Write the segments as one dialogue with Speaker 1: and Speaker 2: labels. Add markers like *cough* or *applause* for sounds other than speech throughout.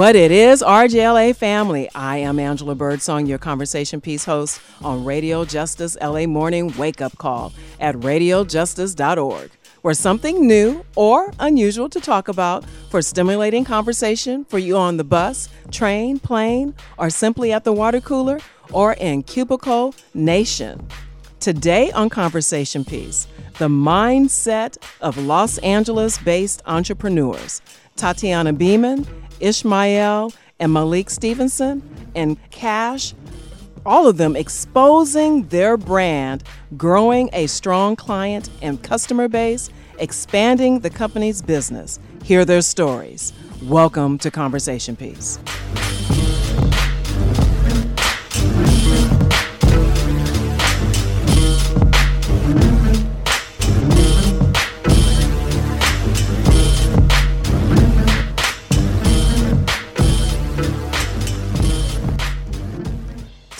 Speaker 1: What it is, RJLA family. I am Angela Birdsong, your conversation piece host on Radio Justice LA Morning Wake Up Call at radiojustice.org, where something new or unusual to talk about for stimulating conversation for you on the bus, train, plane, or simply at the water cooler or in Cubicle Nation. Today on Conversation Piece, the mindset of Los Angeles based entrepreneurs. Tatiana Beeman Ishmael and Malik Stevenson and Cash, all of them exposing their brand, growing a strong client and customer base, expanding the company's business. Hear their stories. Welcome to Conversation Piece.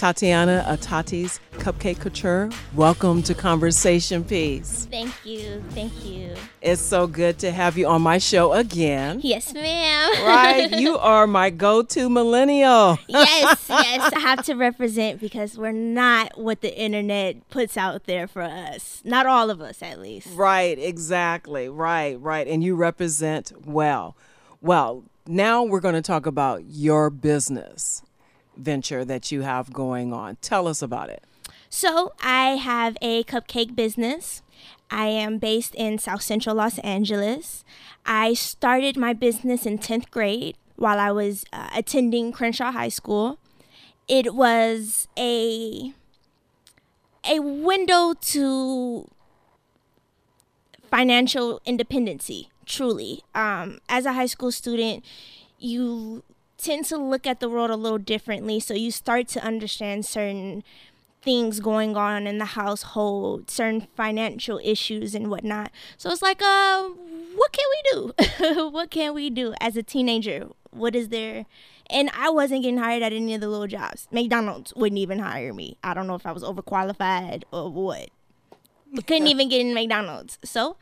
Speaker 1: Tatiana Atati's Cupcake Couture. Welcome to Conversation Piece.
Speaker 2: Thank you. Thank you.
Speaker 1: It's so good to have you on my show again.
Speaker 2: Yes, ma'am.
Speaker 1: right? *laughs* You are my go to millennial.
Speaker 2: yes, *laughs* yes. I have to represent because we're not what the internet puts out there for us. Not all of us, at least.
Speaker 1: Right, exactly. Right, right. And you represent well. Well, now we're going to talk about your business venture that you have going on. Tell us about it.
Speaker 2: So, I have a cupcake business. I am based in South Central Los Angeles. I started my business in 10th grade while I was uh, attending Crenshaw High School. It was a a window to financial independency, truly. Um, as a high school student, you tend to look at the world a little differently. So you start to understand certain things going on in the household, certain financial issues and whatnot. So it's like, uh, what can we do? *laughs* what can we do as a teenager? What is there? And I wasn't getting hired at any of the little jobs. McDonald's wouldn't even hire me. I don't know if I was overqualified or what. But couldn't even get in McDonald's. So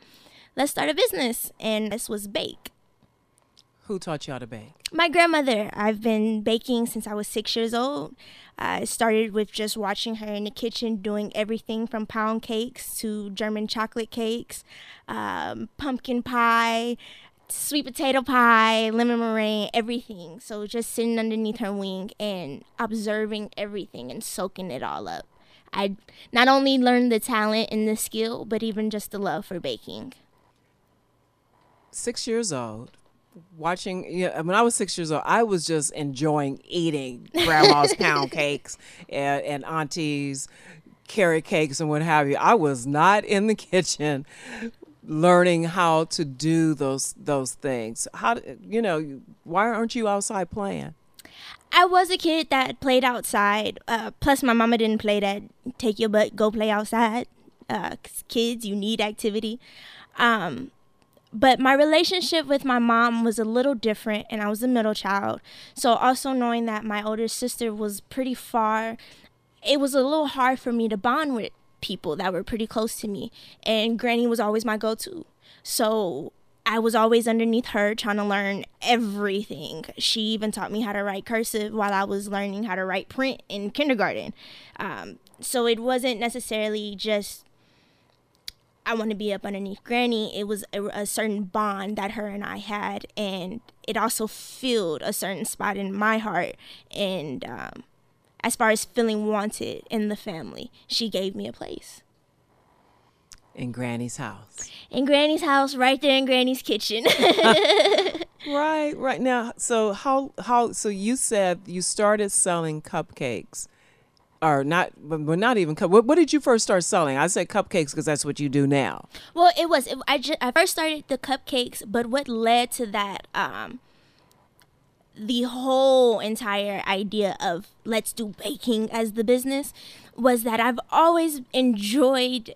Speaker 2: let's start a business. And this was Bake.
Speaker 1: Who taught you how to bake?
Speaker 2: My grandmother. I've been baking since I was six years old. I started with just watching her in the kitchen doing everything from pound cakes to German chocolate cakes, um, pumpkin pie, sweet potato pie, lemon meringue, everything. So just sitting underneath her wing and observing everything and soaking it all up. I not only learned the talent and the skill, but even just the love for baking.
Speaker 1: Six years old watching yeah, when I was six years old, I was just enjoying eating grandma's *laughs* pound cakes and, and auntie's carrot cakes and what have you. I was not in the kitchen learning how to do those those things. How you know, why aren't you outside playing?
Speaker 2: I was a kid that played outside. Uh, plus, my mama didn't play that. Take your butt, go play outside. Uh, kids, you need activity. Um, but my relationship with my mom was a little different and I was a middle child. So also knowing that my older sister was pretty far, it was a little hard for me to bond with people that were pretty close to me. And Granny was always my go-to. So I was always underneath her trying to learn everything. She even taught me how to write cursive while I was learning how to write print in kindergarten. Um, so it wasn't necessarily just I want to be up underneath Granny, it was a, a, certain bond that her and I had, and it also filled a certain spot in my heart. And um, as far as feeling wanted in the family, she gave me a place.
Speaker 1: In Granny's house.
Speaker 2: In Granny's house, right there in Granny's kitchen. *laughs*
Speaker 1: right, right now. So how how so you said you started selling cupcakes or not but not even what, what did you first start selling? I said cupcakes because that's what you do now.
Speaker 2: Well it was it, I, just, I first started the cupcakes but what led to that um the whole entire idea of let's do baking as the business was that i've always enjoyed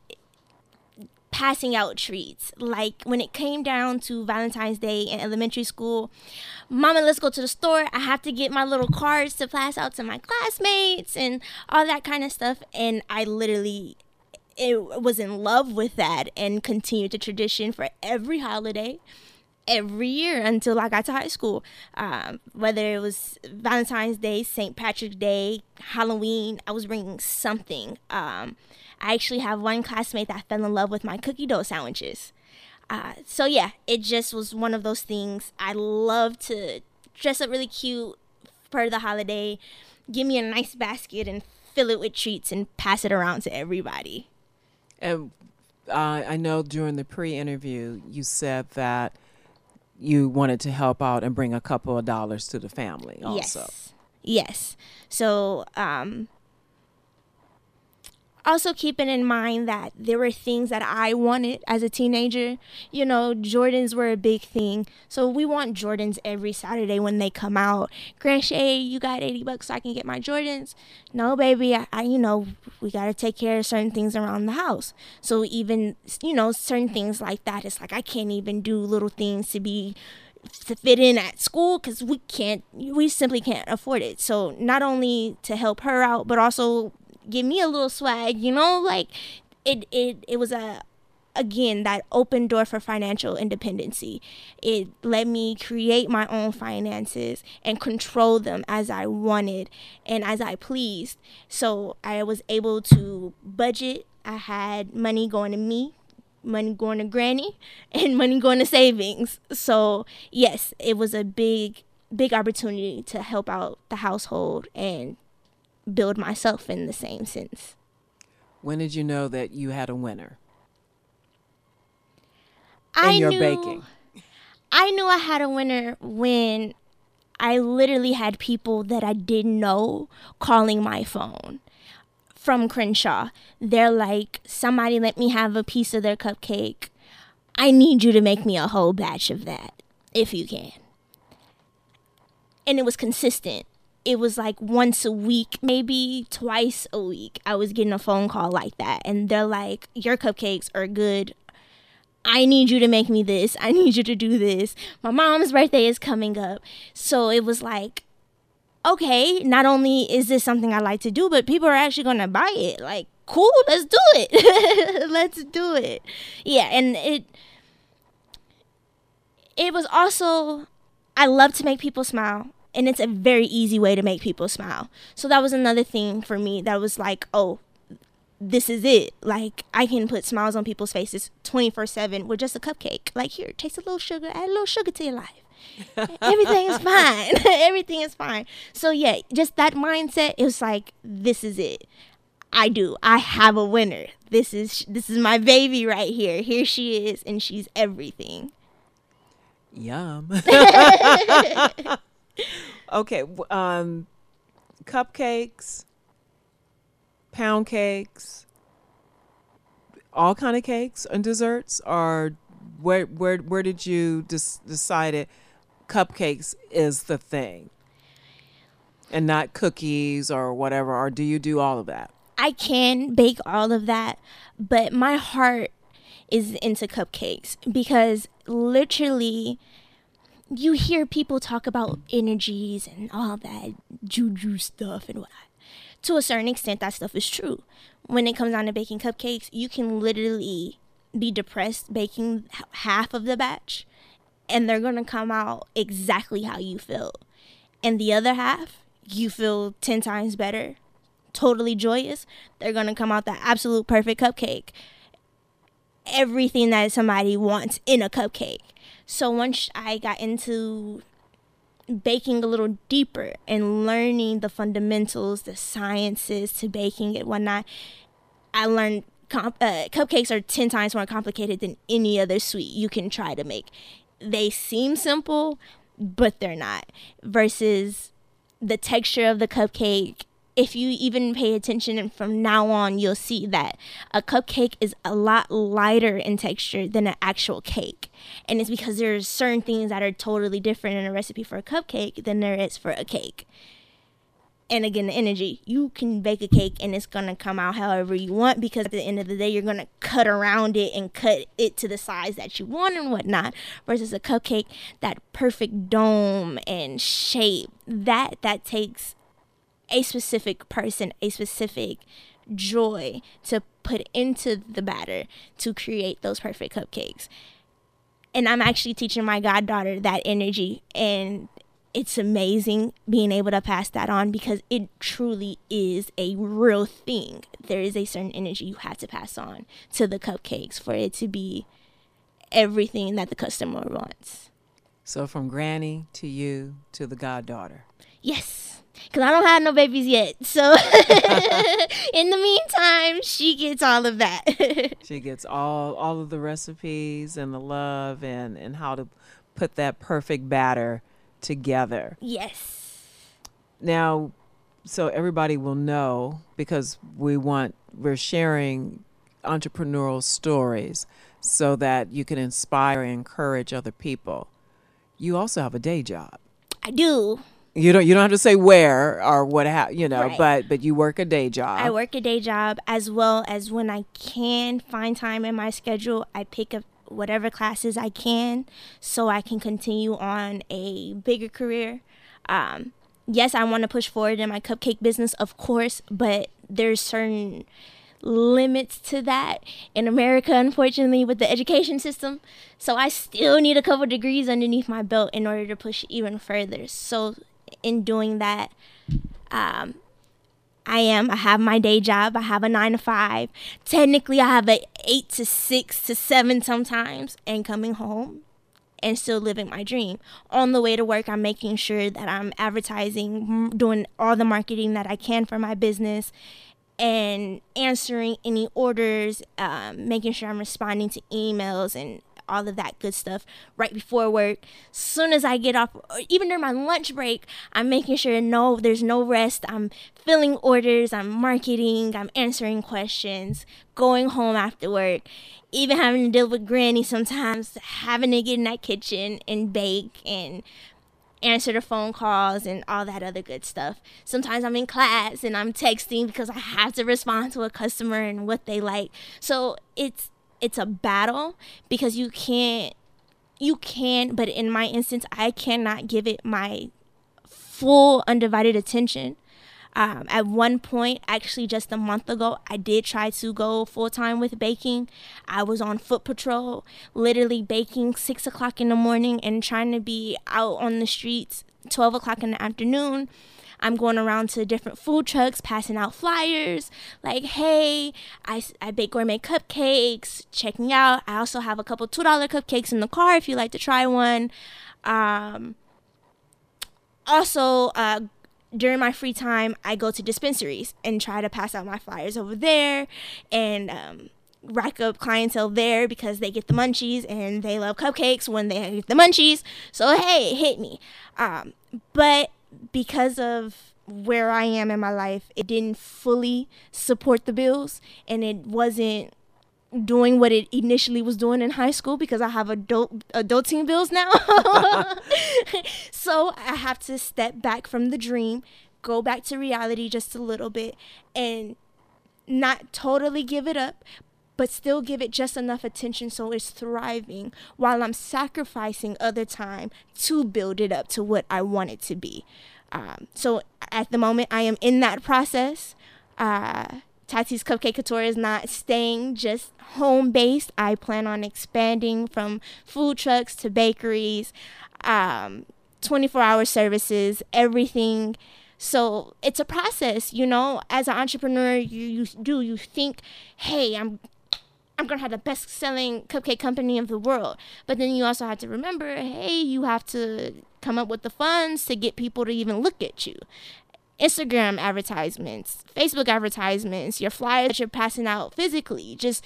Speaker 2: passing out treats. Like when it came down to Valentine's Day in elementary school, Mama, let's go to the store. I have to get my little cards to pass out to my classmates and all that kind of stuff. And I literally it was in love with that and continued the tradition for every holiday every year until I got to high school. Um, whether it was Valentine's Day, St. Patrick's Day, Halloween, I was bringing something. Um, I actually have one classmate that fell in love with my cookie dough sandwiches. Uh, so yeah, it just was one of those things. I love to dress up really cute for the holiday, give me a nice basket and fill it with treats and pass it around to everybody.
Speaker 1: And uh, I know during the pre-interview you said that you wanted to help out and bring a couple of dollars to the family also.
Speaker 2: Yes. Yes. So, um, also keeping in mind that there were things that I wanted as a teenager. You know, Jordans were a big thing. So we want Jordans every Saturday when they come out. Grand Shay, you got 80 bucks so I can get my Jordans? No, baby, I, I you know, we got to take care of certain things around the house. So even, you know, certain things like that, it's like I can't even do little things to be to fit in at school because we can't we simply can't afford it so not only to help her out but also give me a little swag, you know, like it it it was a again that open door for financial independency. It let me create my own finances and control them as I wanted and as I pleased. So I was able to budget. I had money going to me, money going to granny, *laughs* and money going to savings. So, yes, it was a big big opportunity to help out the household and build myself in the same sense.
Speaker 1: When did you know that you had a winner?
Speaker 2: I
Speaker 1: your
Speaker 2: knew,
Speaker 1: baking.
Speaker 2: I knew I had a winner when I literally had people that I didn't know calling my phone from Crenshaw. They're like, somebody let me have a piece of their cupcake. I need you to make me a whole batch of that, if you can. And it was consistent it was like once a week, maybe twice a week, I was getting a phone call like that. And they're like, Your cupcakes are good. I need you to make me this. I *laughs* need you to do this. My mom's birthday is coming up. So it was like, okay, not only is this something I like to do, but people are actually going to buy it. Like, cool, let's do it. *laughs* let's do it. Yeah, and it it was also I love to make people smile and it's a very easy way to make people smile. So that was another thing for me that was like, oh, this is it. Like I can put smiles on people's faces 24/7 with just a cupcake. Like here, taste a little sugar, add a little sugar to your life. *laughs* Everything is fine. *laughs* Everything is fine. So yeah, just that mindset is like this is it. I do. I have a winner. This is this is my baby right here. Here she is and she's everything.
Speaker 1: Yum. *laughs* okay, um, cupcakes, pound cakes, all kind of cakes and desserts. Or where where where did you des- decide cupcakes is the thing, and not cookies or whatever? Or do you do all of that?
Speaker 2: I can bake all of that, but my heart is into cupcakes because literally you hear people talk about energies and all that juju stuff and what to a certain extent that stuff is true. When it comes down to baking cupcakes you can literally be depressed baking half of the batch and they're to come out exactly how you feel. And the other half you feel 10 times better totally joyous they're to come out the absolute perfect cupcake. Everything that somebody wants in a cupcake so once I got into baking a little deeper and learning the fundamentals, the sciences to baking it, whatnot, I learned comp- uh, cupcakes are 10 times more complicated than any other sweet you can try to make. They seem simple, but they're not. Versus the texture of the cupcake if you even pay attention and from now on you'll see that a cupcake is a lot lighter in texture than an actual cake and it's because there's certain things that are totally different in a recipe for a cupcake than there is for a cake. And again the energy. You can bake a cake and it's gonna come out however you want because at the end of the day you're gonna cut around it and cut it to the size that you want and whatnot versus a cupcake that perfect dome and shape that that takes a specific person a specific joy to put into the batter to create those perfect cupcakes and i'm actually teaching my goddaughter that energy and it's amazing being able to pass that on because it truly is a real thing. There is a certain energy you have to pass on to the cupcakes for it to be everything that the customer wants.
Speaker 1: So from granny to you to the goddaughter.
Speaker 2: Yes. Cause I don't have no babies yet, so *laughs* in the meantime, she gets all of that. *laughs*
Speaker 1: she gets all all of the recipes and the love and and how to put that perfect batter together.
Speaker 2: Yes.
Speaker 1: Now, so everybody will know because we want, we're sharing entrepreneurial stories so that you can inspire and encourage other people. You also have a day job.
Speaker 2: I do.
Speaker 1: You don't you don't have to say where or what ha- you know, right. but but you work a day job.
Speaker 2: I work a day job as well as when I can find time in my schedule, I pick up whatever classes I can so I can continue on a bigger career. Um, yes, I want to push forward in my cupcake business, of course, but there's certain limits to that in America, unfortunately, with the education system. So I still need a couple degrees underneath my belt in order to push even further. So in doing that, um, I am. I have my day job. I have a nine to five. Technically, I have a eight to six to seven sometimes, and coming home and still living my dream. On the way to work, I'm making sure that I'm advertising, doing all the marketing that I can for my business, and answering any orders, um, making sure I'm responding to emails and all of that good stuff right before work. As soon as I get off, or even during my lunch break, I'm making sure no, there's no rest. I'm filling orders, I'm marketing, I'm answering questions, going home after work, even having to deal with granny sometimes, having to get in that kitchen and bake and answer the phone calls and all that other good stuff. Sometimes I'm in class and I'm texting because I have to respond to a customer and what they like. So it's it's a battle because you can't you can but in my instance i cannot give it my full undivided attention. Um, at one point actually just a month ago i did try to go full-time with baking. I was on foot patrol literally baking six o'clock in the morning and trying to be out on the streets 12 o'clock in the afternoon I'm going around to different food trucks, passing out flyers like, hey, I, I bake gourmet cupcakes, checking out. I also have a couple $2 cupcakes in the car if you like to try one. Um, also, uh, during my free time, I go to dispensaries and try to pass out my flyers over there and um, rack up clientele there because they get the munchies and they love cupcakes when they get the munchies. So, hey, hit me. Um, but because of where I am in my life, it didn't fully support the bills and it wasn't doing what it initially was doing in high school because I have adult adulting bills now. *laughs* so I have to step back from the dream, go back to reality just a little bit and not totally give it up, but still give it just enough attention so it's thriving while I'm sacrificing other time to build it up to what I want it to be. Um, so at the moment, I am in that process. Uh, Tati's Cupcake Couture is not staying just home based. I plan on expanding from food trucks to bakeries, um, 24 hour services, everything. So it's a process, you know. As an entrepreneur, you, you do you think, hey, I'm I'm gonna have the best selling cupcake company of the world. But then you also have to remember, hey, you have to come up with the funds to get people to even look at you. Instagram advertisements, Facebook advertisements, your flyers that you're passing out physically, just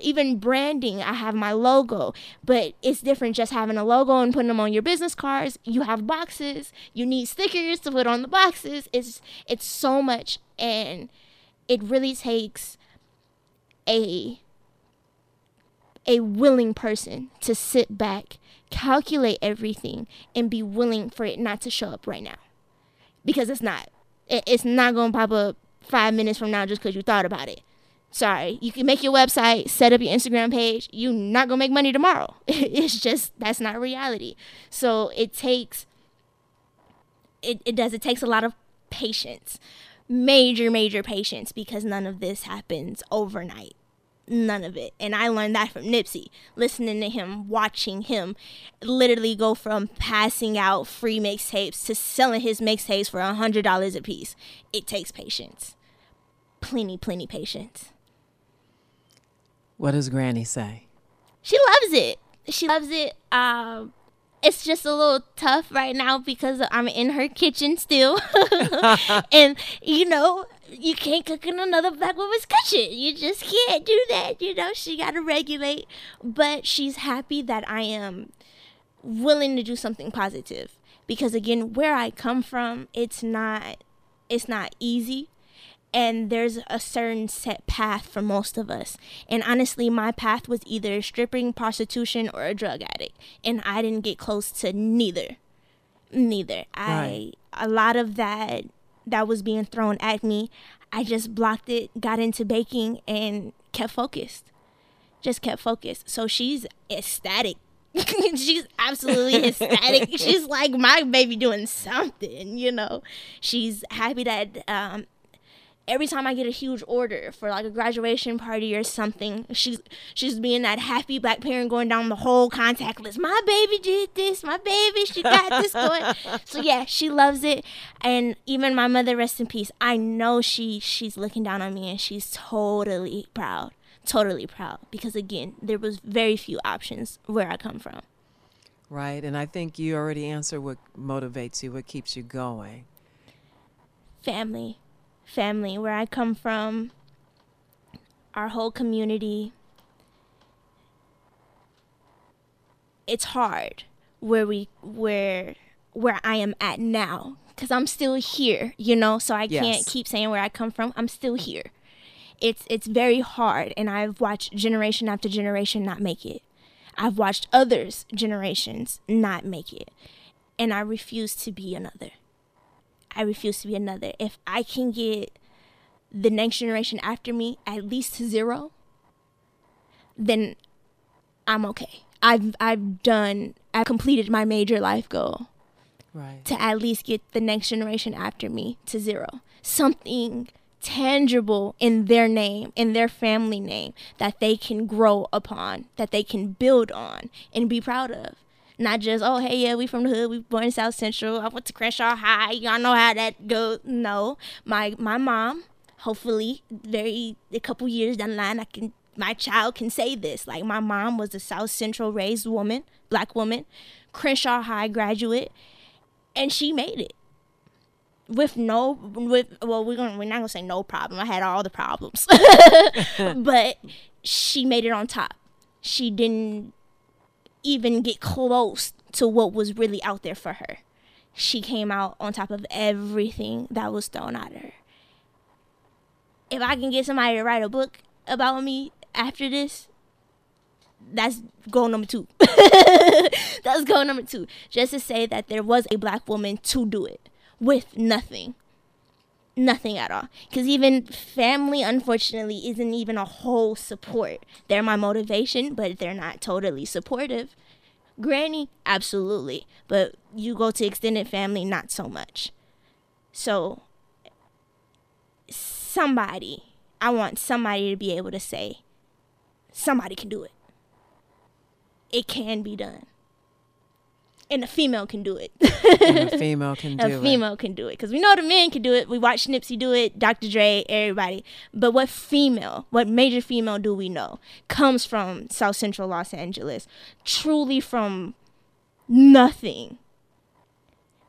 Speaker 2: even branding. I have my logo, but it's different just having a logo and putting them on your business cards. You have boxes, you need stickers to put on the boxes. It's it's so much and it really takes a a willing person to sit back, calculate everything, and be willing for it not to show up right now. Because it's not. It's not gonna pop up five minutes from now just because you thought about it. Sorry, you can make your website, set up your Instagram page. You're not gonna make money tomorrow. *laughs* it's just that's not reality. So it takes it, it does it takes a lot of patience major major patience because none of this happens overnight none of it. And I learned that from Nipsey, listening to him, watching him literally go from passing out free mixtapes to selling his mixtapes for a hundred dollars a piece. It takes patience. Plenty, plenty patience.
Speaker 1: What does Granny say?
Speaker 2: She loves it. She loves it. Um, it's just a little tough right now because I'm in her kitchen still. *laughs* and, you know, you can't cook in another black woman's kitchen. You just can't do that. You know, she got to regulate. But she's happy that I am willing to do something positive because again, where I come from, it's not it's not easy and there's a certain set path for most of us. And honestly, my path was either stripping, prostitution, or a drug addict, and I didn't get close to neither. Neither. Right. I a lot of that that was being thrown at me, I just blocked it, got into baking, and kept focused. Just kept focused. So she's ecstatic *laughs* she's absolutely *laughs* ecstatic. she's like my baby doing something, you know. She's happy that um, every time I get a huge order for like a graduation party or something, she's she's being that happy black parent going down the whole contact list. My baby did this. My baby, she got this going. *laughs* so yeah, she loves it. And even my mother, rest in peace. I know she she's looking down on me and she's totally proud, totally proud because again, there was very few options where I come from.
Speaker 1: Right, and I think you already answered what motivates you, what keeps you going.
Speaker 2: Family family, where I come from, our whole community. It's hard where we where where I am at now cuz I'm still here, you know, so I yes. can't keep saying where I come from. I'm still here. It's it's very hard and I've watched generation after generation not make it. I've watched others generations not make it. And I refuse to be another. I refuse to be another. If I can get the next generation after me at least to zero, then I'm okay. I've I've done I've completed my major life goal.
Speaker 1: Right.
Speaker 2: To at least get the next generation after me to zero. Something tangible in their name, in their family name that they can grow upon, that they can build on and be proud of. Not just, oh, hey, yeah, we from the hood. We born in South Central. I went to Crenshaw High. Y'all know how that goes. No, my my mom, hopefully, very a couple years down the line, I can my child can say this. Like my mom was a South Central raised woman, black woman, Crenshaw High graduate, and she made it with no with well we're gonna we're not gonna say no problem. I had all the problems, *laughs* *laughs* but she made it on top. She didn't even get close to what was really out there for her. She came out on top of everything that was thrown at her. If I can get somebody to write a book about me after this, that's goal number two. *laughs* that's goal number two. Just to say that there was a black woman to do it with nothing. Nothing at all. Because even family, unfortunately, isn't even a whole support. They're my motivation, but they're not totally supportive. Granny, absolutely. But you go to extended family, not so much. So, somebody, I want somebody to be able to say, somebody can do it. It can be done and a female can do it.
Speaker 1: and a *laughs* female can do
Speaker 2: it. A female can do it because we know the men can do it. We watch Nipsey do it, Dr. Dre, everybody. But what female, what major female do we know comes from South Central Los Angeles, truly from nothing,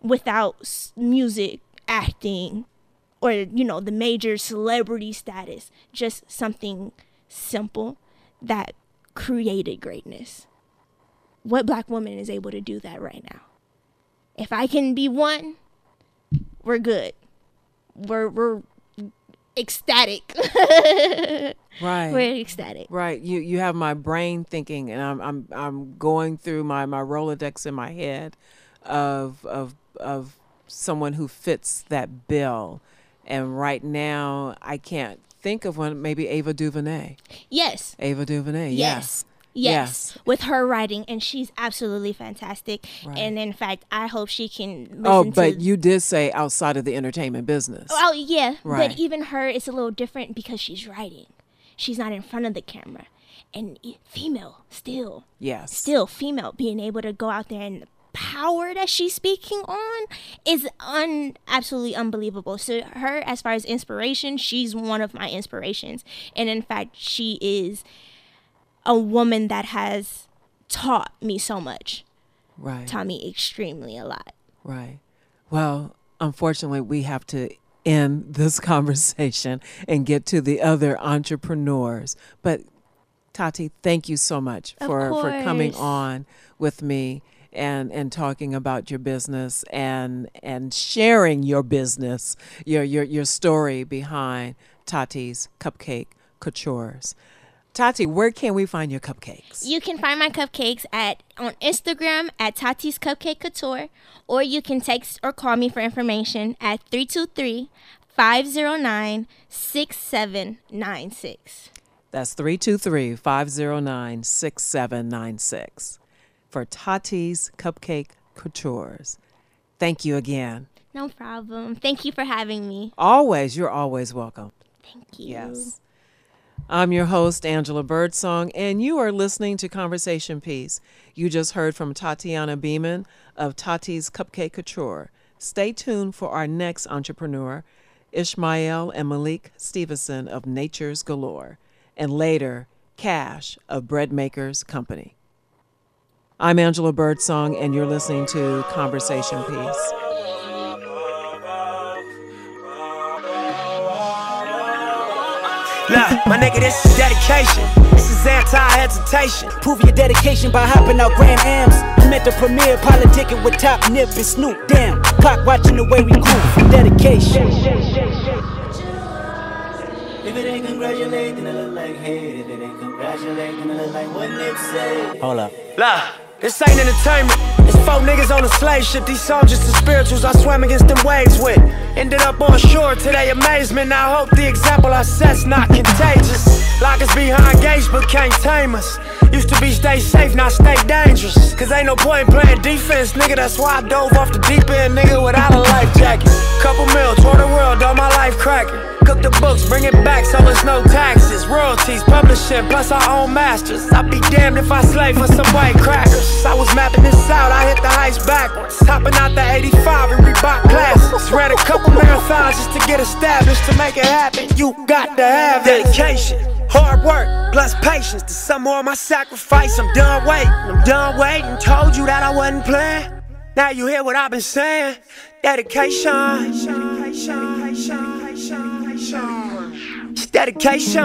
Speaker 2: without music, acting, or you know the major celebrity status, just something simple that created greatness what black woman is able to do that right now? If I can be one, we're good. We're we're ecstatic. *laughs*
Speaker 1: right.
Speaker 2: We're ecstatic.
Speaker 1: Right. You you have my brain thinking and I'm I'm I'm going through my my Rolodex in my head of of of someone who fits that bill and right now I can't think of one. Maybe Ava DuVernay.
Speaker 2: Yes.
Speaker 1: Ava DuVernay.
Speaker 2: Yes. Yes. yes. with her writing, and she's absolutely fantastic. Right. And in fact, I hope she can.
Speaker 1: oh, but you did say outside of the entertainment business.
Speaker 2: Oh yeah, right. but even her, it's a little different because she's writing. She's not in front of the camera, and female still.
Speaker 1: Yes.
Speaker 2: Still female, being able to go out there and power that she's speaking on is un absolutely unbelievable. So her as far as inspiration, she's one of my inspirations. And in fact, she is a woman that has taught me so much.
Speaker 1: Right.
Speaker 2: Taught me extremely a lot.
Speaker 1: Right. Well, unfortunately, we have to end this *laughs* conversation and get to the other entrepreneurs. But Tati, thank you so much for, for coming on with me and and talking about your business and and sharing your business, your your your story behind Tati's Cupcake Coutures. Tati, where can we find your cupcakes?
Speaker 2: You can find my cupcakes at on Instagram at Tati's Cupcake Couture, or you can text or call me for information at 323 509 6796.
Speaker 1: That's 323 509 6796 for Tati's Cupcake Coutures. Thank you again.
Speaker 2: No problem. Thank you for having me.
Speaker 1: Always. You're always welcome.
Speaker 2: Thank you.
Speaker 1: Yes. I'm your host, Angela Birdsong, and you are listening to Conversation Piece. You just heard from Tatiana Beeman of Tati's Cupcake Couture. Stay tuned for our next entrepreneur, Ishmael and Malik Stevenson of Nature's Galore, and later, Cash of Bread Makers Company. I'm Angela Birdsong, and you're listening to Conversation Piece.
Speaker 3: Look, my nigga, this is dedication. This is anti-hesitation.
Speaker 4: Prove your dedication by hopping out Grand Ams. I'm at the premiere, politicking with Top Nip and Snoop. Damn, clock watching the way we groove. Dedication.
Speaker 5: If it ain't congratulating, it look like hate. If it ain't congratulating, it look like what Nip said.
Speaker 4: Hold up.
Speaker 3: Look. This ain't entertainment. It's four niggas on a slave ship. These songs just the spirituals I swam against them waves with. Ended up on shore to their amazement. I hope the example I set's not contagious. Lock us behind gates, but can't tame us. Used to be stay safe, now stay dangerous. Cause ain't no point playing defense, nigga. That's why I dove off the deep end, nigga, without a life jacket. Couple mil, tour the world, all my life cracking. Cook the books, bring it back so it's no taxes. Royalties, publishing, plus our own masters. I'd be damned if I slave for some white crackers. I was mapping this out, I hit the heights backwards. Hopping out the 85 and Reebok classics. Ran a couple marathons just to get established. To make it happen, you got to have dedication. Hard work, plus patience. To more of my sacrifice, I'm done waiting. I'm done waiting. Told you that I wasn't playing. Now you hear what I've been saying. Dedication. dedication, dedication dedication. It's dedication.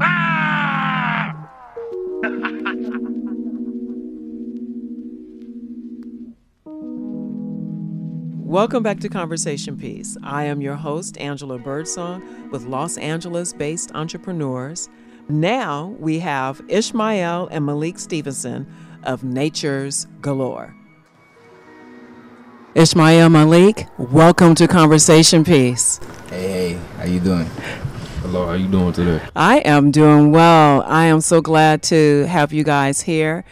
Speaker 3: Ah! *laughs*
Speaker 1: Welcome back to Conversation Piece. I am your host, Angela Birdsong, with Los Angeles based entrepreneurs. Now we have Ishmael and Malik Stevenson of Nature's Galore. Ishmael Malik, welcome to Conversation Piece.
Speaker 6: Hey, hey, how you doing?
Speaker 7: Hello, how you doing today?
Speaker 1: I am doing well. I am so glad to have you guys here.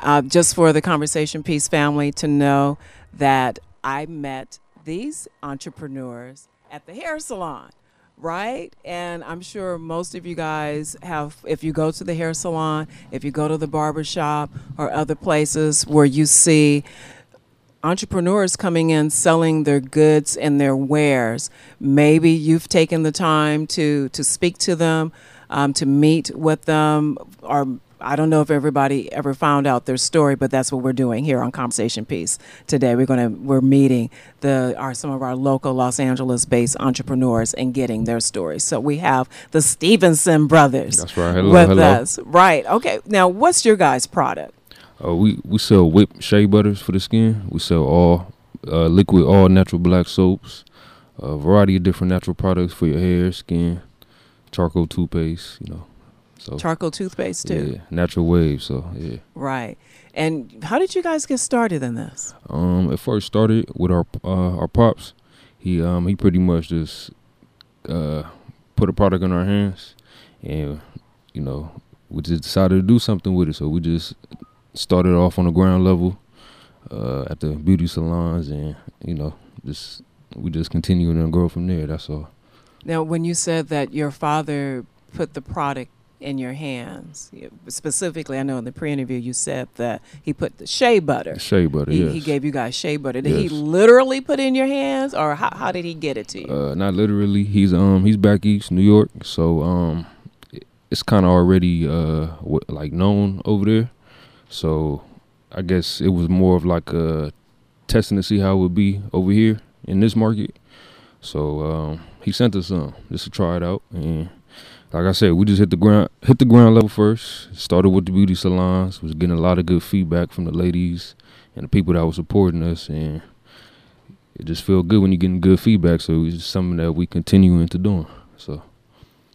Speaker 1: Uh, just for the Conversation Piece family to know that I met these entrepreneurs at the hair salon, right? And I'm sure most of you guys have, if you go to the hair salon, if you go to the barber shop or other places where you see entrepreneurs coming in selling their goods and their wares. Maybe you've taken the time to to speak to them, um, to meet with them, or I don't know if everybody ever found out their story, but that's what we're doing here on Conversation Piece today. We're gonna we're meeting the our some of our local Los Angeles based entrepreneurs and getting their stories. So we have the Stevenson brothers
Speaker 7: That's right. Hello,
Speaker 1: with
Speaker 7: hello.
Speaker 1: us. Right. Okay. Now what's your guys' product?
Speaker 7: Uh, we we sell whip shea butters for the skin. We sell all uh, liquid, all natural black soaps, a variety of different natural products for your hair, skin, charcoal toothpaste. You know, so
Speaker 1: Charcoal toothpaste too.
Speaker 7: yeah, natural wave. So yeah.
Speaker 1: Right. And how did you guys get started in this?
Speaker 7: Um, it first started with our uh, our pops. he um he pretty much just uh put a product in our hands, and you know we just decided to do something with it. So we just started off on the ground level uh, at the beauty salons, and you know just we just continue and grow from there. That's all.
Speaker 1: Now, when you said that your father put the product in your hands, specifically, I know in the pre-interview you said that he put the shea butter.
Speaker 7: Shea butter,
Speaker 1: he,
Speaker 7: yes.
Speaker 1: he gave you guys shea butter. Did he literally put it in your hands, or how, how did he get it to you?
Speaker 7: Uh, not literally. He's um he's back east, New York. So um, it's kind of already uh w- like known over there. So I guess it was more of like a testing to see how it would be over here in this market. So um, he sent us some just to try it out, and like I said, we just hit the ground hit the ground level first. Started with the beauty salons. Was getting a lot of good feedback from the ladies and the people that were supporting us, and it just feel good when you're getting good feedback. So it's something that we continue into doing. So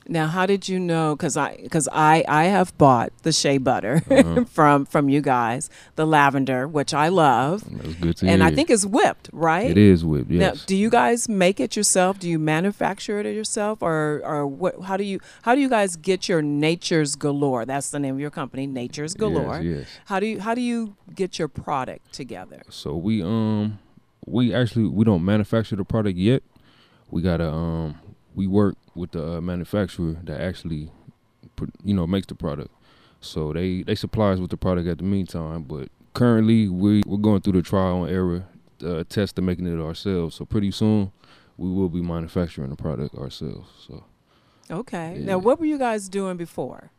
Speaker 1: Now, how did you know? Because I, because I, I have bought the shea butter
Speaker 7: Uh-huh. *laughs*
Speaker 1: from from you guys, the lavender, which I love,
Speaker 7: that's good to
Speaker 1: and
Speaker 7: hear.
Speaker 1: I think it's whipped, right?
Speaker 7: it is with
Speaker 1: Now, do you guys make it yourself? Do you manufacture it yourself, or or what? How do you how do you guys get your Nature's Galore? That's the name of your company, Nature's Galore.
Speaker 7: Yes, yes.
Speaker 1: How do you how do you get your product together?
Speaker 7: So we um we actually we don't manufacture the product yet. We gotta um we work with the uh, manufacturer that actually pr- you know makes the product. So they they supply us with the product at the meantime, but currently we we're going through the trial and error uh, test of making it ourselves. So pretty soon we will be manufacturing the product ourselves. So
Speaker 1: Okay.
Speaker 7: Yeah.
Speaker 1: Now, what were you guys doing before?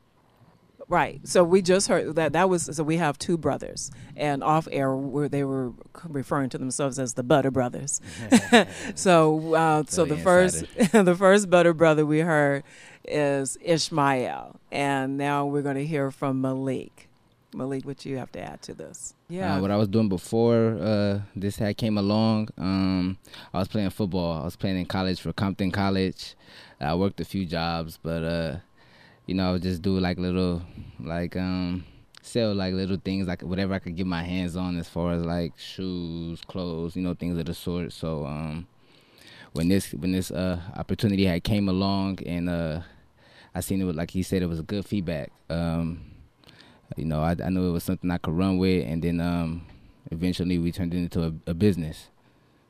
Speaker 1: Right. So we just heard that that was so we have two brothers, and off air where they were referring to themselves as the Butter Brothers. *laughs* so uh, so the
Speaker 6: Billy
Speaker 1: first *laughs* the first Butter brother we heard is Ishmael, and now we're going to hear from Malik. Malik, what you have to add to this?
Speaker 6: Uh, what I was doing before uh, this had came along, um, I was playing football. I was playing in college for Compton College. I worked a few jobs, but uh, you know, I would just do like little, like um, sell like little things, like whatever I could get my hands on, as far as like shoes, clothes, you know, things of the sort. So um, when this when this uh, opportunity had came along, and uh, I seen it was like he said, it was a good feedback. Um, you know, I, I knew it was something I could run with, and then um, eventually we turned it into a, a business.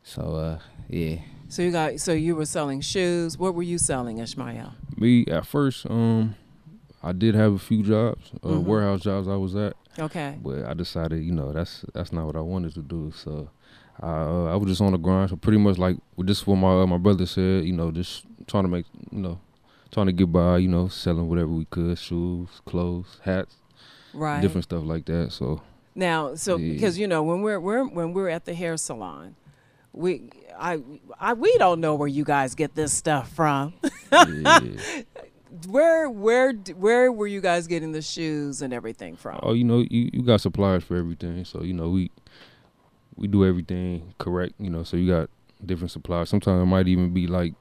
Speaker 6: So uh, yeah,
Speaker 1: So you got so you were selling shoes. What were you selling, Ishmael?
Speaker 7: me at first um I did have a few jobs, uh,
Speaker 1: Mhm.
Speaker 7: warehouse jobs I was at.
Speaker 1: Okay.
Speaker 7: but I decided, you know, that's that's not what I wanted to do. So I uh, I was just on the grind. So pretty much like with this, what my uh, my brother said, you know, just trying to make, you know, trying to get by, you know, selling whatever we could, shoes, clothes, hats,
Speaker 1: Right.
Speaker 7: different stuff like that. So
Speaker 1: Now, so
Speaker 7: Yeah.
Speaker 1: because you know when we're we're when we're at the hair salon, we I I we don't know where you guys get this stuff from.
Speaker 7: yeah. *laughs*
Speaker 1: where where where were you guys getting the shoes and everything from?
Speaker 7: oh, you know, you you got suppliers for everything. So you know, we we do everything correct. You know, so you got different suppliers. Sometimes it might even be like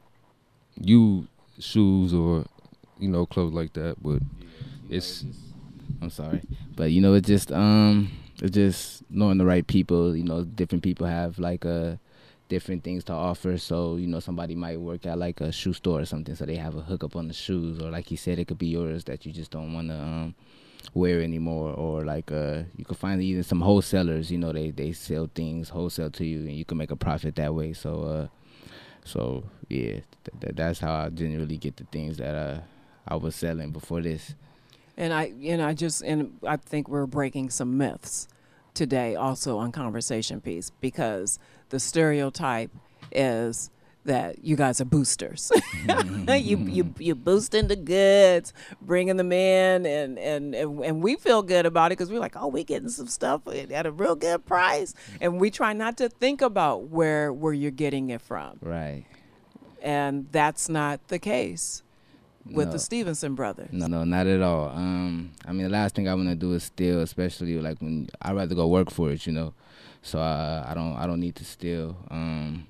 Speaker 7: you shoes or you know clothes like that, but it's
Speaker 6: I'm sorry, but you know, it's just um, it's just knowing the right people. You know, different people have like uh different things to offer. So you know, somebody might work at like a shoe store or something, so they have a hookup on the shoes, or like you said, it could be yours that you just don't want to um wear anymore, or like uh you could find even some wholesalers. You know, they they sell things wholesale to you, and you can make a profit that way. So uh, so yeah, th- th- that's how I generally get the things that uh I was selling before this.
Speaker 1: And I and I just and I think we're breaking some myths today also on conversation piece because the stereotype is that you guys are boosters. *laughs* you you you boosting the goods, bringing them in, and and and, and we feel good about it because we're like, oh, we're getting some stuff at a real good price, and we try not to think about where where you're getting it from,
Speaker 6: Right.
Speaker 1: and that's not the case with
Speaker 6: No.
Speaker 1: the Stevenson brothers.
Speaker 6: No, no, not at all. Um, I mean, the last thing I want to do is steal, especially like when I'd rather go work for it, you know. So uh, I don't, I don't need to steal. Um,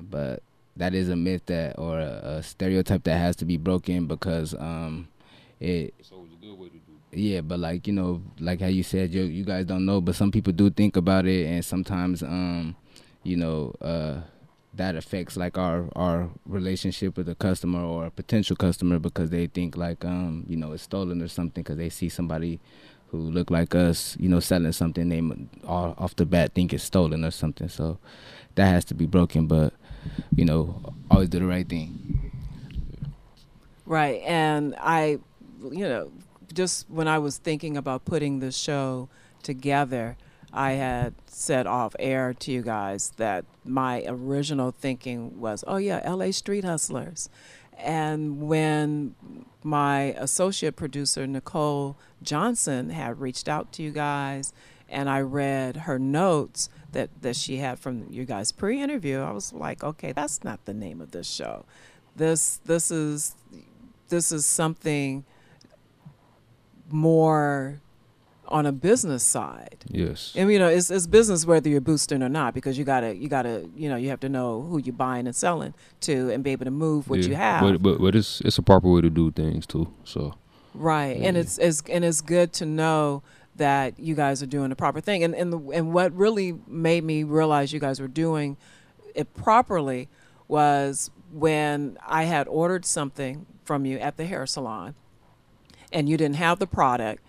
Speaker 6: but that is a myth that or a, a stereotype that has to be broken because um, it. Yeah, but like you know, like how you said, you you guys don't know, but some people do think about it, and sometimes um, you know, uh, that affects like our our relationship with a customer or a potential customer because they think like um you know it's stolen or something because they see somebody who look like us you know selling something they off the bat think it's stolen or something so that has to be broken but you know always do the right thing
Speaker 1: Right. And I, you know, just when I was thinking about putting the show together, I had said off air to you guys that my original thinking was, oh, yeah, LA Street Hustlers. And when my associate producer, Nicole Johnson, had reached out to you guys, and I read her notes that, that she had from you guys pre interview, I was like, okay, that's not the name of this show. This, this is this is something more on a business side.
Speaker 7: Yes.
Speaker 1: And you know, it's, it's business whether you're boosting or not because you gotta you gotta you know you have to know who you're buying and selling to and be able to move what
Speaker 7: Yeah.
Speaker 1: you have.
Speaker 7: But but but it's it's a proper way to do things too. So
Speaker 1: Right, and it's, it's and it's good to know that you guys are doing the proper thing. And and the, and what really made me realize you guys were doing it properly was when I had ordered something from you at the hair salon, and you didn't have the product.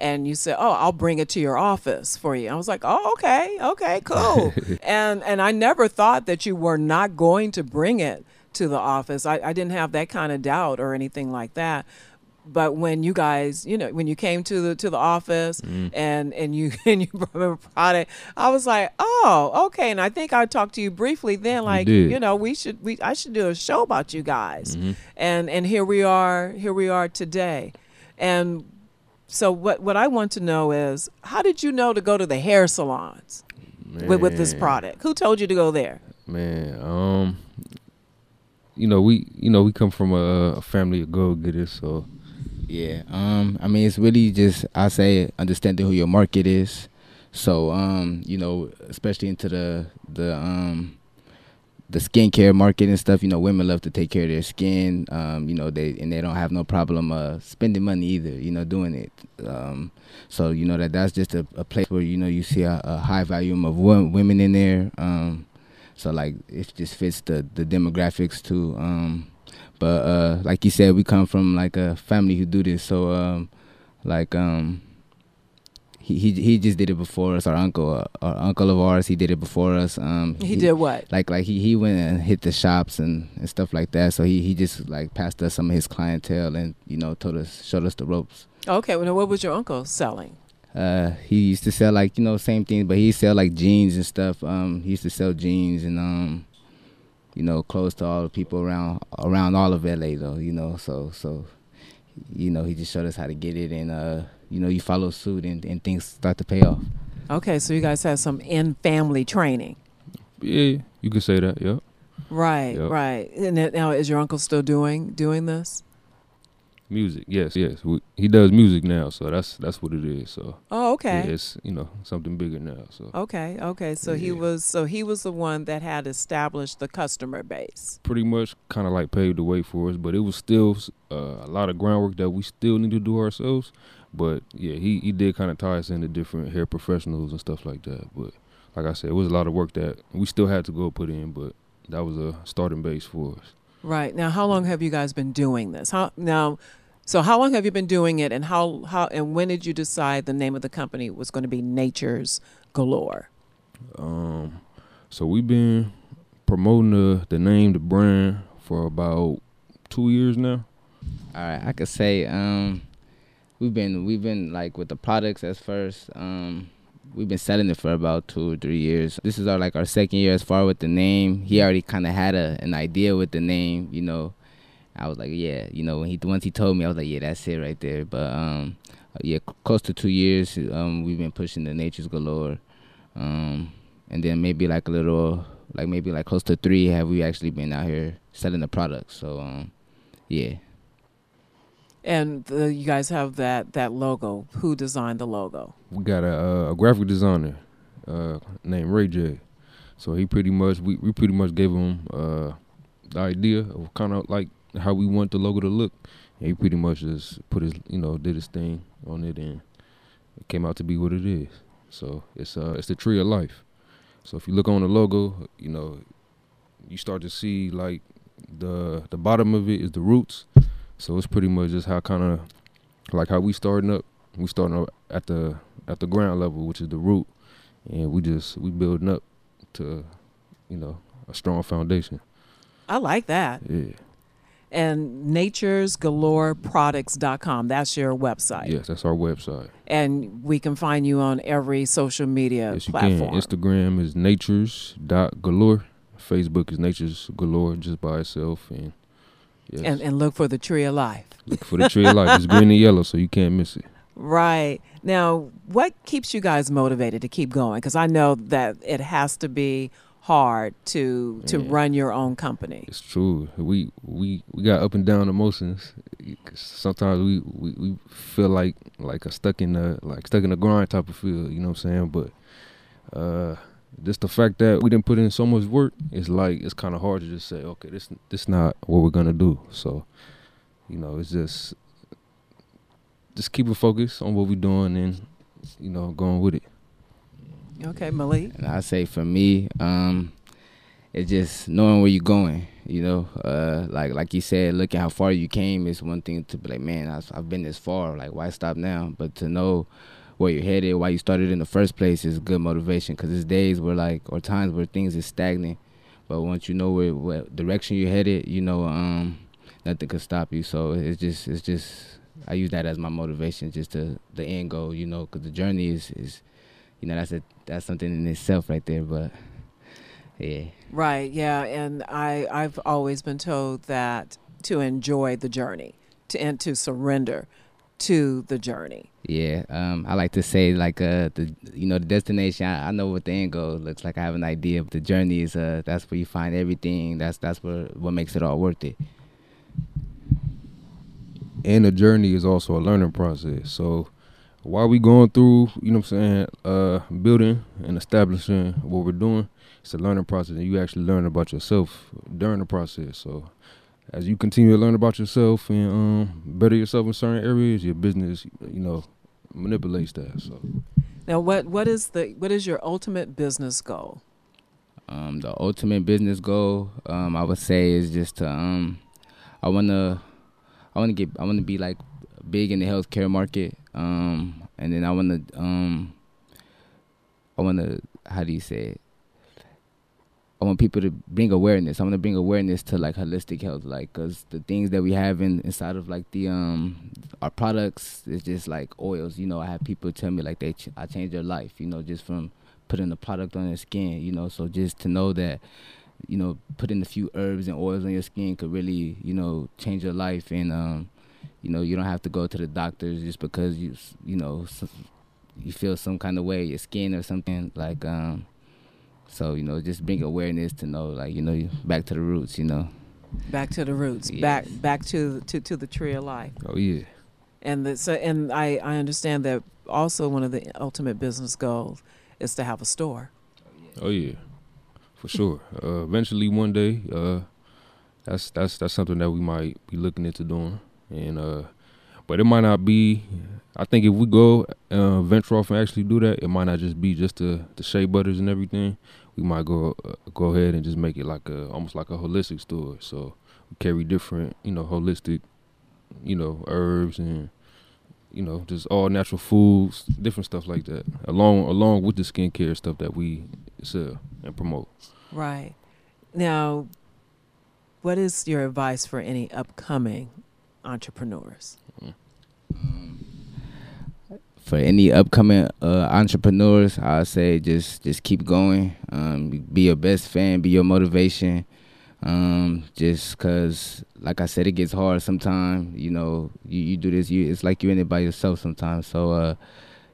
Speaker 1: And you said, "Oh, I'll bring it to your office for you." I was like, "Oh, okay, okay, cool." *laughs* and and I never thought that you were not going to bring it to the office. I, I didn't have that kind of doubt or anything like that but when you guys, you know, when you came to the to the office mm. and and you *laughs* and you brought a product, I was like, oh, okay. And I think I talked to you briefly then, like,
Speaker 7: did.
Speaker 1: you know, we should we I should do a show about you guys, mm-hmm. and and here we are, here we are today, and so what what I want to know is how did you know to go to the hair salons with, with this product? Who told you to go there?
Speaker 7: Man, um, you know we you know we come from a, a family of go getters, so
Speaker 6: Yeah, um, I mean, it's really just I say understanding who your market is. So, um, you know, especially into the the um the skincare market and stuff. You know, women love to take care of their skin. Um, you know, they and they don't have no problem uh spending money either. You know, doing it. Um, so you know that that's just a, a place where you know you see a, a high volume of wo- women in there. Um, so like it just fits the the demographics too. Um, but uh, like you said, we come from like a family who do this. So um, like um, he he he just did it before us. Our uncle, uh, our uncle of ours, he did it before us. Um,
Speaker 1: He did what?
Speaker 6: like like he he went and hit the shops and, and stuff like that. So he he just like passed us some of his clientele and you know told us showed us the ropes.
Speaker 1: Okay, well, what was your uncle selling?
Speaker 6: Uh, he used to sell like you know same thing, but he sell like jeans and stuff. Um, he used to sell jeans and um, you know clothes to all the people around around all of LA though. You know, so so you know he just showed us how to get it and uh you know you follow suit and, and things start to pay off.
Speaker 1: Okay, so you guys have some in family training.
Speaker 7: yeah, you could say that. Yeah.
Speaker 1: Right,
Speaker 7: Yep.
Speaker 1: right. And now, is your uncle still doing doing this?
Speaker 7: Music, yes, yes. We, he does music now, so that's that's what it is. So
Speaker 1: Oh, okay.
Speaker 7: yeah, it's you know something bigger now. So
Speaker 1: Okay, okay. So he was so he was the one that had established the customer base.
Speaker 7: pretty much kind of like paved the way for us, but it was still uh, a lot of groundwork that we still need to do ourselves. But yeah, he he did kind of tie us into different hair professionals and stuff like that. But like I said, it was a lot of work that we still had to go put in, but that was a starting base for us.
Speaker 1: Right. Now, how long have you guys been doing this? How now so how long have you been doing it and how how and when did you decide the name of the company was going to be Nature's Galore?
Speaker 7: Um, so we've been promoting the the name, the brand for about two years now.
Speaker 6: All right, I could say um, we've been we've been like with the products as first. Um, we've been selling it for about two or three years. This is our like our second year as far with the name. He already kind of had a an idea with the name, you know. I was like, yeah, you know, when he once he told me, I was like, yeah, that's it right there. But um, yeah, close to two years. Um, we've been pushing the Nature's Galore, um, and then maybe like a little, like maybe like close to three have we actually been out here selling the products. So um, yeah.
Speaker 1: And the, you guys have that that logo. Who designed the logo?
Speaker 7: we got a, a graphic designer uh, named Ray J. So he pretty much we, we pretty much gave him uh, the idea of kind of like how we want the logo to look. And he pretty much just put his you know did his thing on it and it came out to be what it is. So it's uh it's the tree of life. So if you look on the logo, you know you start to see like the the bottom of it is the roots. So it's pretty much just how kind of like how we starting up. We starting up at the at the ground level, which is the root, and we just we building up to you know a strong foundation.
Speaker 1: I like that.
Speaker 7: Yeah.
Speaker 1: And naturesgaloreproducts.com. That's your website.
Speaker 7: Yes, that's our website.
Speaker 1: And we can find you on every social media
Speaker 7: yes, you
Speaker 1: platform.
Speaker 7: can. Instagram is natures dot galore. Facebook is natures galore just by itself, and yes,
Speaker 1: and, and look for the tree of life.
Speaker 7: look for the tree of life. It's green and yellow, so you can't miss it. *laughs*
Speaker 1: Right. Now, what keeps you guys motivated to keep going? Because I know that it has to be hard to to
Speaker 7: Yeah.
Speaker 1: run your own company.
Speaker 7: It's true. We we we got up and down emotions. Sometimes we, we, we feel like like a stuck in the like stuck in the grind type of feel. You know what I'm saying? But uh, just the fact that we didn't put in so much work, it's like it's kind of hard to just say, okay, this this not what we're gonna do. So, you know, it's just just keep it focused on what we're doing and you know going with it.
Speaker 1: Okay, Malik.
Speaker 6: And I say for me, um, it's just knowing where you're going. You know, uh, like like you said, looking how far you came is one thing to be like, man, I've, I've been this far. Like, why stop now? But to know where you're headed, why you started in the first place, is good motivation. Cause there's days where like, or times where things is stagnant. But once you know where what direction you're headed, you know, um, nothing could stop you. So it's just it's just I use that as my motivation, just to the end goal. You know, cause the journey is is you know that's a that's something in itself right there. But yeah,
Speaker 1: Right, yeah, and I I've always been told that to enjoy the journey, to and to surrender to the journey.
Speaker 6: yeah. Um, I like to say like uh the you know the destination. I, I know what the end goal looks like. I have an idea, but the journey is uh that's where you find everything. That's that's what what makes it all worth it.
Speaker 7: and the journey is also a learning process. So while we going through, you know what I'm saying, uh, building and establishing what we're doing, it's a learning process and you actually learn about yourself during the process. So as you continue to learn about yourself and um, better yourself in certain areas, your business, you know, manipulates that. So
Speaker 1: Now, what what is the what is your ultimate business goal?
Speaker 6: Um, the ultimate business goal, um, I would say, is just to um, I wanna, I wanna get, I wanna be like big in the healthcare market. Um, and then I wanna, um, I wanna, how do you say it? I want people to bring awareness. I want to bring awareness to like holistic health, like because the things that we have in inside of like the um our products is just like oils. You know, I have people tell me like they ch- I changed their life. You know, just from putting the product on their skin. You know, so just to know that you know putting a few herbs and oils on your skin could really you know change your life and um you know you don't have to go to the doctors just because you you know you feel some kind of way your skin or something like um so you know just bring awareness to know like you know back to the roots you know
Speaker 1: Back to the roots, back
Speaker 6: Yes.
Speaker 1: back to to to the tree of life.
Speaker 7: oh yeah,
Speaker 1: And the, so and I I understand that also one of the ultimate business goals is to have a store.
Speaker 7: oh yeah, for sure. Uh, eventually one day, uh, that's that's that's something that we might be looking into doing, and uh, but it might not be. I think if we go uh, venture off and actually do that, it might not just be just the the shea butters and everything. We might go uh, go ahead and just make it like a almost like a holistic store. So we carry different, you know, holistic, you know, herbs and you know just all natural foods, different stuff like that, along along with the skincare stuff that we sell and promote.
Speaker 1: Right. Now, what is your advice for any upcoming entrepreneurs?
Speaker 6: For any upcoming uh, entrepreneurs, I say just just keep going. Um, be your best fan. Be your motivation. Um, just cause, like I said, it gets hard sometimes. You know, you, you do this. You it's like you're in it by yourself sometimes. So, uh,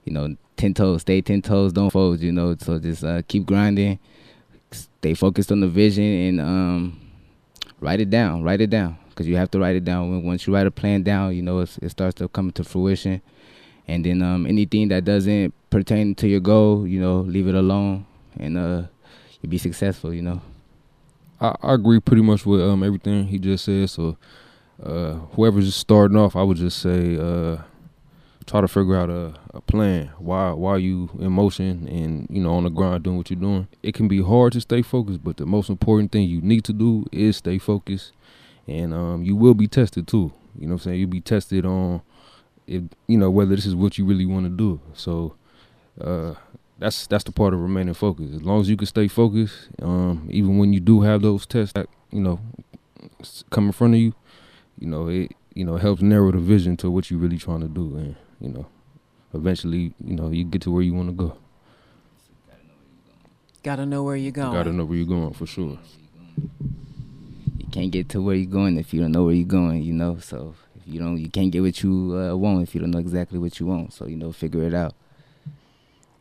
Speaker 6: you know, ten toes, stay ten toes, don't fold. You know, so just uh, keep grinding. Stay focused on the vision and um, write it down. Write it down because you have to write it down. Once you write a plan down, you know it starts to come to fruition and then um, anything that doesn't pertain to your goal, you know, leave it alone, and uh, you'll be successful. You know.
Speaker 7: I, I agree pretty much with um everything he just said. So, uh, whoever's just starting off, I would just say, uh, try to figure out a, a plan. Why why you in motion and you know on the grind doing what you're doing. It can be hard to stay focused, but the most important thing you need to do is stay focused, and um, you will be tested too. You know what I'm saying? You'll be tested on if you know whether this is what you really want to do. So uh, that's that's the part of remaining focused. As long as you can stay focused, um, even when you do have those tests that you know come in front of you, you know it you know helps narrow the vision to what you're really trying to do, and you know eventually you know you get to where you want to go.
Speaker 1: Got to know where you're going.
Speaker 7: Got to know where you're going for sure.
Speaker 6: You can't get to where you're going if you don't know where you're going. You know, so if you don't, you can't get what you uh, want if you don't know exactly what you want. So you know, figure it out.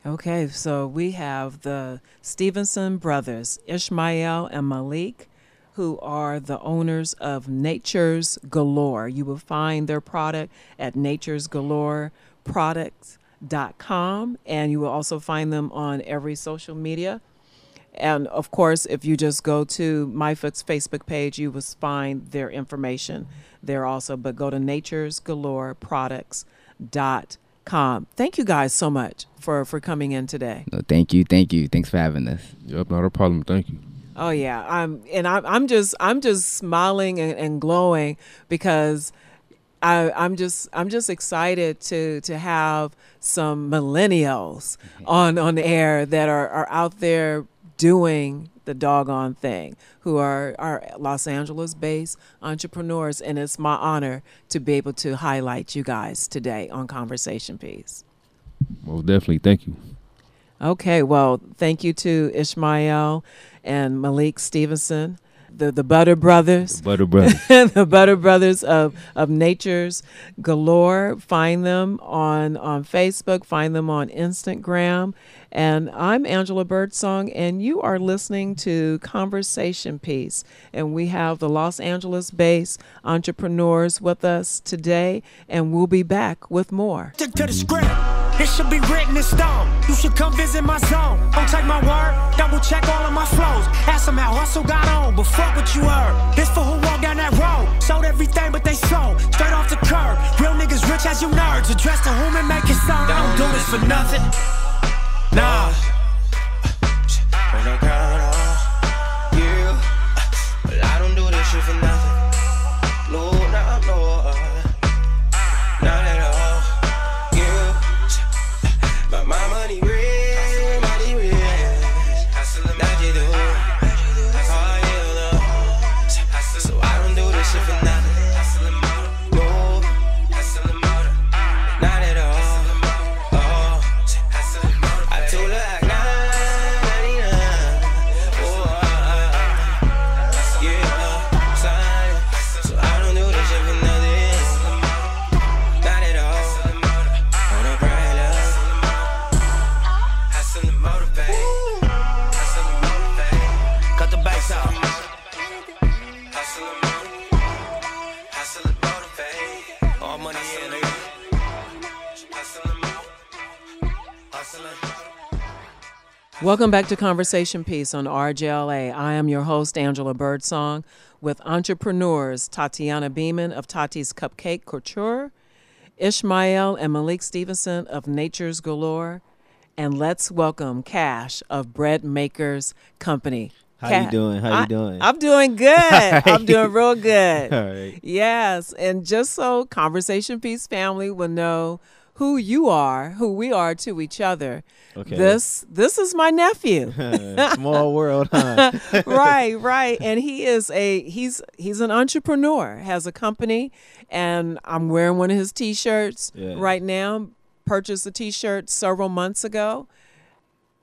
Speaker 1: Okay, so we have the Stevenson brothers, Ishmael and Malik, who are the owners of Nature's Galore. You will find their product at Nature's Galore Products.com, and you will also find them on every social media. And of course, if you just go to MyFoot's Facebook page, you will find their information there also. But go to Nature's Galore Products.com com. Thank you guys so much for for coming in today.
Speaker 6: No, thank you, thank you. Thanks for having us.
Speaker 7: Yep, not a problem. Thank you.
Speaker 1: Oh yeah, I'm and I'm I'm just I'm just smiling and, and glowing because I I'm just I'm just excited to to have some millennials on on the air that are are out there doing the doggone thing, who are, are Los Angeles based entrepreneurs. And it's my honor to be able to highlight you guys today on Conversation Piece.
Speaker 7: Well, definitely. Thank you.
Speaker 1: Okay. Well, thank you to Ishmael and Malik Stevenson the the Butter Brothers.
Speaker 7: The Butter Brothers. *laughs*
Speaker 1: the Butter Brothers of of Nature's Galore. Find them on on Facebook. Find them on Instagram. And I'm Angela Birdsong, and you are listening to Conversation Piece. And we have the Los Angeles based entrepreneurs with us today, and we'll be back with more.
Speaker 3: Stick to the script. It should be written in stone. You should come visit my zone. Don't take my word, double check all of my flows. Ask them how hustle got on, but fuck what you heard. This for who walked down that road. Sold everything but they sold. Straight off the curb. Real niggas rich as you nerds. Address to whom it may concern. I don't do this for nothing. Nah.
Speaker 8: But I don't do this shit for nothing. No, no. Uh-uh.
Speaker 1: Welcome back to Conversation Piece on RJLA. I am your host, Angela Birdsong, with entrepreneurs Tatiana Beeman of Tati's Cupcake Couture, Ishmael and Malik Stevenson of Nature's Galore, and let's welcome Cash of Bread Makers Company.
Speaker 9: How
Speaker 1: Ca-
Speaker 9: you doing? How you
Speaker 1: I-
Speaker 9: doing?
Speaker 1: I'm doing good. *laughs* I'm doing real *laughs* good.
Speaker 9: All right.
Speaker 1: Yes, and just so Conversation Piece family will know who you are, who we are to each other.
Speaker 9: Okay.
Speaker 1: This this is my nephew. *laughs*
Speaker 9: Small world, huh? *laughs*
Speaker 1: right, right. And he is a he's he's an entrepreneur, has a company, and I'm wearing one of his t-shirts
Speaker 9: Yeah.
Speaker 1: right now. Purchased a t-shirt several months ago.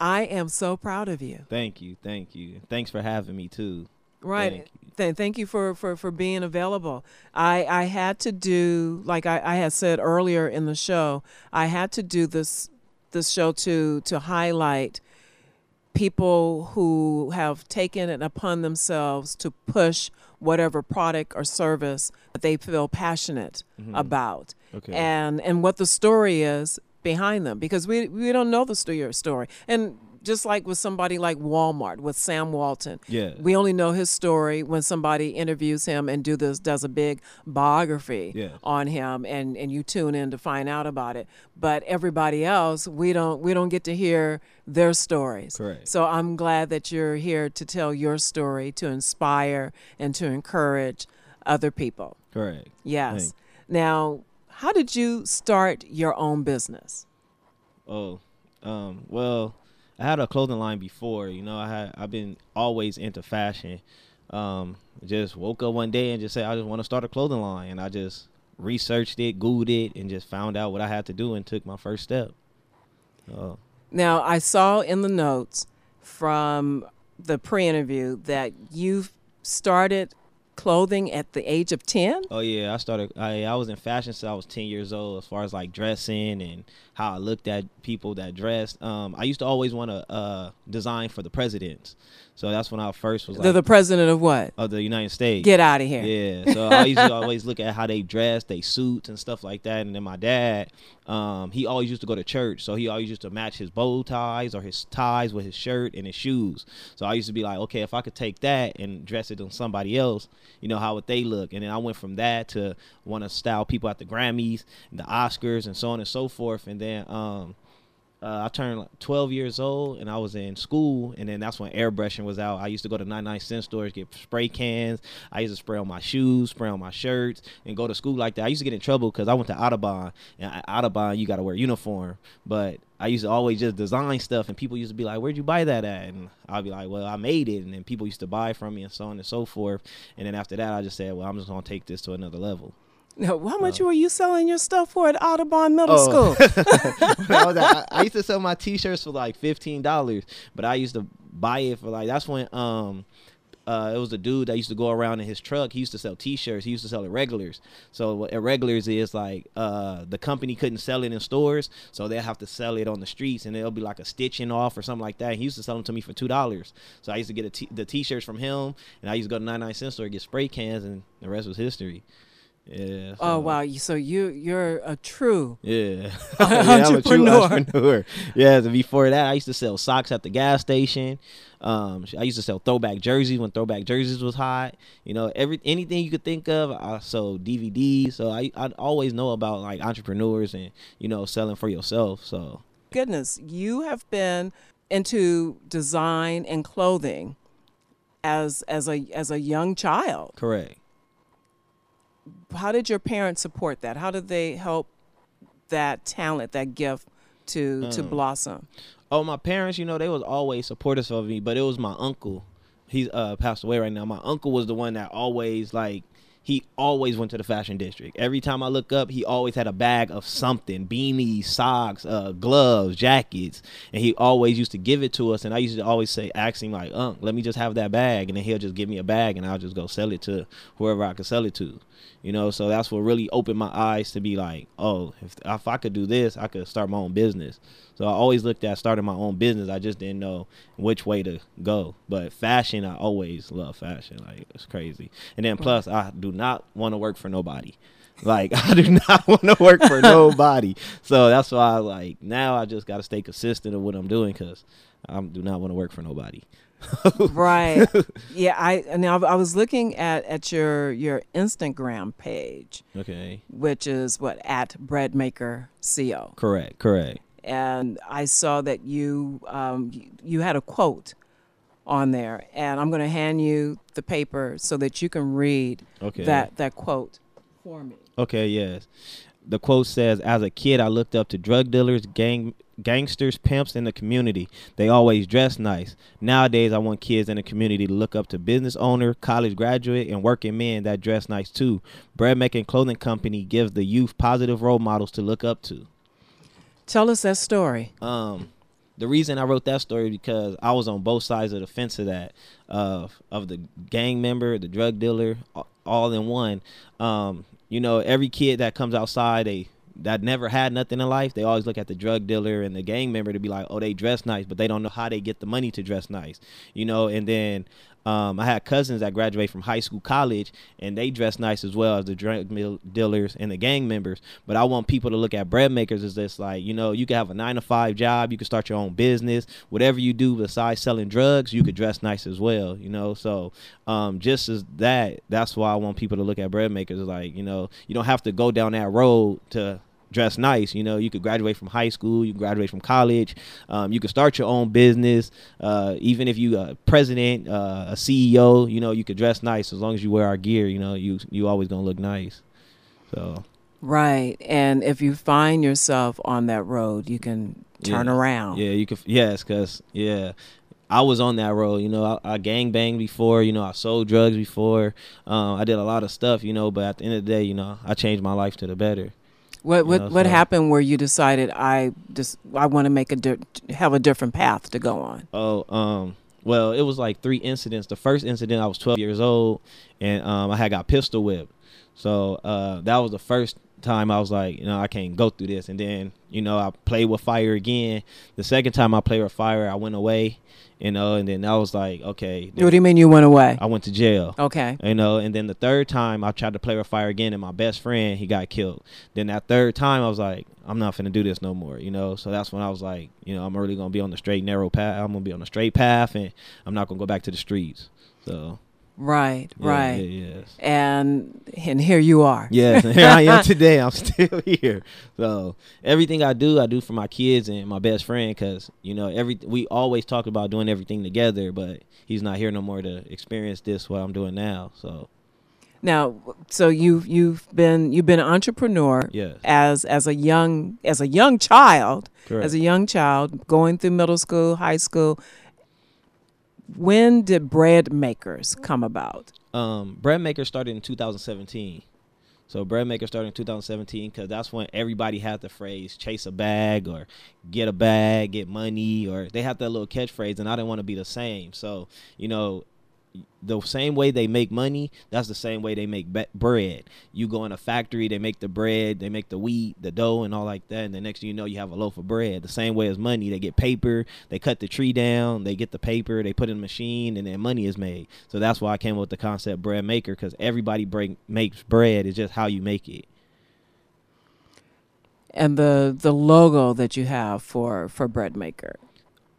Speaker 1: I am so proud of you.
Speaker 9: thank you, thank you. Thanks for having me too.
Speaker 1: Right.
Speaker 9: Thank you.
Speaker 1: Th- thank you for, for, for being available. I, I had to do, like I, I had said earlier in the show, I had to do this this show to to highlight people who have taken it upon themselves to push whatever product or service that they feel passionate mm-hmm. about
Speaker 9: Okay.
Speaker 1: and and what the story is behind them because we we don't know the story story and just like with somebody like Walmart with Sam Walton.
Speaker 9: Yeah.
Speaker 1: We only know his story when somebody interviews him and do this does a big biography
Speaker 9: Yeah.
Speaker 1: on him and, and you tune in to find out about it. But everybody else, we don't we don't get to hear their stories.
Speaker 9: Correct.
Speaker 1: So I'm glad that you're here to tell your story to inspire and to encourage other people.
Speaker 9: Correct.
Speaker 1: Yes.
Speaker 9: Thank-
Speaker 1: Now, how did you start your own business?
Speaker 9: Oh, um, well, I had a clothing line before. You know, I had I've been always into fashion. Um, just woke up one day and just said I just want to start a clothing line, and I just researched it, googled it, and just found out what I had to do and took my first step. Oh,
Speaker 1: Now, I saw in the notes from the pre interview that you've started clothing at the age of 10.
Speaker 9: oh yeah, I started. I I was in fashion since I was ten years old. As far as like dressing and how I looked at people that dressed, um, I used to always want to uh design for the presidents. So that's when I first was like,
Speaker 1: They're the president of what?
Speaker 9: of the United States.
Speaker 1: Get out of here.
Speaker 9: Yeah, so I used to always look at how they dress, they suits and stuff like that. And then my dad, um, he always used to go to church, so he always used to match his bow ties or his ties with his shirt and his shoes. So I used to be like, okay, if I could take that and dress it on somebody else, you know, how would they look? And then I went from that to want to style people at the Grammys, the Oscars, and so on and so forth. And then um, uh, I turned like 12 years old and I was in school, and then that's when airbrushing was out. I used to go to 99 cent stores, get spray cans. I used to spray on my shoes, spray on my shirts, and go to school like that. I used to get in trouble because I went to Audubon, and at Audubon you got to wear uniform. But I used to always just design stuff, and people used to be like, "Where'd you buy that at?" And I'd be like, "Well, I made it," and then people used to buy from me, and so on and so forth. And then after that, I just said, "Well, I'm just gonna take this to another level." *laughs*
Speaker 1: Now, how much were you selling your stuff for at Audubon Middle
Speaker 9: Oh.
Speaker 1: School? *laughs*
Speaker 9: I, *laughs* at- I, I used to sell my t-shirts for like fifteen dollars, but I used to buy it for like that's when um uh it was a dude that used to go around in his truck. He used to sell t-shirts. He used to sell irregulars. So what irregulars is like uh the company couldn't sell it in stores, so they have to sell it on the streets, and it'll be like a stitching off or something like that. He used to sell them to me for two dollars. So I used to get a t- the t-shirts from him, and I used to go to 99 cent store get spray cans, and the rest was history. Yeah.
Speaker 1: oh wow! So you you're a true *laughs*
Speaker 9: yeah. *laughs* yeah, I'm a true
Speaker 1: Entrepreneur.
Speaker 9: entrepreneur. Yeah, so before that, I used to sell socks at the gas station. Um, I used to sell throwback jerseys when throwback jerseys was hot. You know, every anything you could think of. I sold DVDs, so I I always know about like entrepreneurs and you know selling for yourself. So
Speaker 1: goodness. You have been into design and clothing as as a as a young child.
Speaker 9: correct.
Speaker 1: How did your parents support that? How did they help that talent, that gift to to
Speaker 9: Um,
Speaker 1: blossom?
Speaker 9: Oh, my parents, you know, they was always supportive of me, but it was my uncle. He's uh passed away right now. My uncle was the one that always like he always went to the fashion district. Every time I look up, he always had a bag of something, beanies, socks, uh, gloves, jackets, and he always used to give it to us. And I used to always say, ask him like, "Unc, let me just have that bag," and then he'll just give me a bag, and I'll just go sell it to whoever I could sell it to. You know, so that's what really opened my eyes to be like, oh, if if I could do this, I could start my own business. So I always looked at starting my own business. I just didn't know which way to go. But fashion, I always love fashion. Like it's crazy. And then plus, I do not want to work for nobody. Like *laughs* I do not want to work for nobody. So that's why, like now, I just got to stay consistent of what I'm doing because I do not want to work for nobody.
Speaker 1: Right. *laughs* Yeah, I now I was looking at at your your Instagram page,
Speaker 9: Okay.
Speaker 1: which is what at breadmaker co,
Speaker 9: Correct. Correct.
Speaker 1: and I saw that you um you, you had a quote on there, and I'm going to hand you the paper so that you can read
Speaker 9: Okay.
Speaker 1: that that quote for me.
Speaker 9: Okay, yes. The quote says, "As a kid, I looked up to drug dealers, gang gangsters, pimps in the community. They always dress nice. Nowadays, I want kids in the community to look up to business owner, college graduate, and working men that dress nice too. Bread making clothing company gives the youth positive role models to look up to."
Speaker 1: Tell us that story.
Speaker 9: um the reason I wrote that story because I was on both sides of the fence of that of of the gang member, the drug dealer, all in one. Um, you know, every kid that comes outside, they that never had nothing in life, they always look at the drug dealer and the gang member to be like, oh, they dress nice, but they don't know how they get the money to dress nice, you know. And then um, I had cousins that graduate from high school, college, and they dress nice as well as the drug dealers and the gang members. But I want people to look at bread makers as this like, you know, you can have a nine to five job, you can start your own business, whatever you do besides selling drugs, you could dress nice as well, you know. So um, just as that, that's why I want people to look at bread makers like, you know, you don't have to go down that road to dress nice. You know, you could graduate from high school, you can graduate from college, um, you could start your own business. Uh, even if you a president, uh, a CEO, you know, you could dress nice as long as you wear our gear. You know, you you always gonna look nice. So
Speaker 1: Right. And if you find yourself on that road, you can turn
Speaker 9: yeah.
Speaker 1: around.
Speaker 9: Yeah, you could. Yes, cause yeah. I was on that road, you know. I, I gang banged before, you know. I sold drugs before. Um, I did a lot of stuff, you know. But at the end of the day, you know, I changed my life to the better.
Speaker 1: What what
Speaker 9: know,
Speaker 1: what
Speaker 9: so-
Speaker 1: happened where you decided I just I want to make a di- have a different path to go on?
Speaker 9: Oh, um, well, it was like three incidents. The first incident, I was 12 years old, and um, I had got pistol whipped. So uh, that was the first time I was like, you know, I can't go through this. And then, you know, I played with fire again. The second time I played with fire, I went away, you know, and then I was like, okay.
Speaker 1: What do you mean you went away?
Speaker 9: I went to jail.
Speaker 1: Okay.
Speaker 9: You know, and then the third time I tried to play with fire again, and my best friend he got killed. Then that third time I was like, I'm not finna do this no more. You know, so that's when I was like, you know, I'm really gonna be on the straight narrow path. I'm gonna be on the straight path, and I'm not gonna go back to the streets. So
Speaker 1: Right,
Speaker 9: yeah,
Speaker 1: right.
Speaker 9: yeah, yes.
Speaker 1: And and here you are.
Speaker 9: Yes, and here I am *laughs* today. I'm still *laughs* here. So everything I do, I do for my kids and my best friend, because you know, every we always talk about doing everything together, but he's not here no more to experience this what I'm doing now. So
Speaker 1: Now, so you've you've been you've been an entrepreneur
Speaker 9: Yes.
Speaker 1: as as a young as a young child,
Speaker 9: Correct.
Speaker 1: as a young child going through middle school, high school. When did bread makers come about?
Speaker 9: um, bread maker started in 2017. So bread maker started in 2017 because that's when everybody had the phrase "chase a bag" or "get a bag, get money," or they had that little catchphrase, and I didn't want to be the same. So you know, the same way they make money, that's the same way they make be- bread. You go in a factory, they make the bread, they make the wheat, the dough, and all like that. And the next thing you know, you have a loaf of bread. The same way as money, they get paper, they cut the tree down, they get the paper, they put in a machine, and then money is made. So that's why I came up with the concept bread maker because everybody break, makes bread. It's just how you make it.
Speaker 1: And the the logo that you have for for bread maker.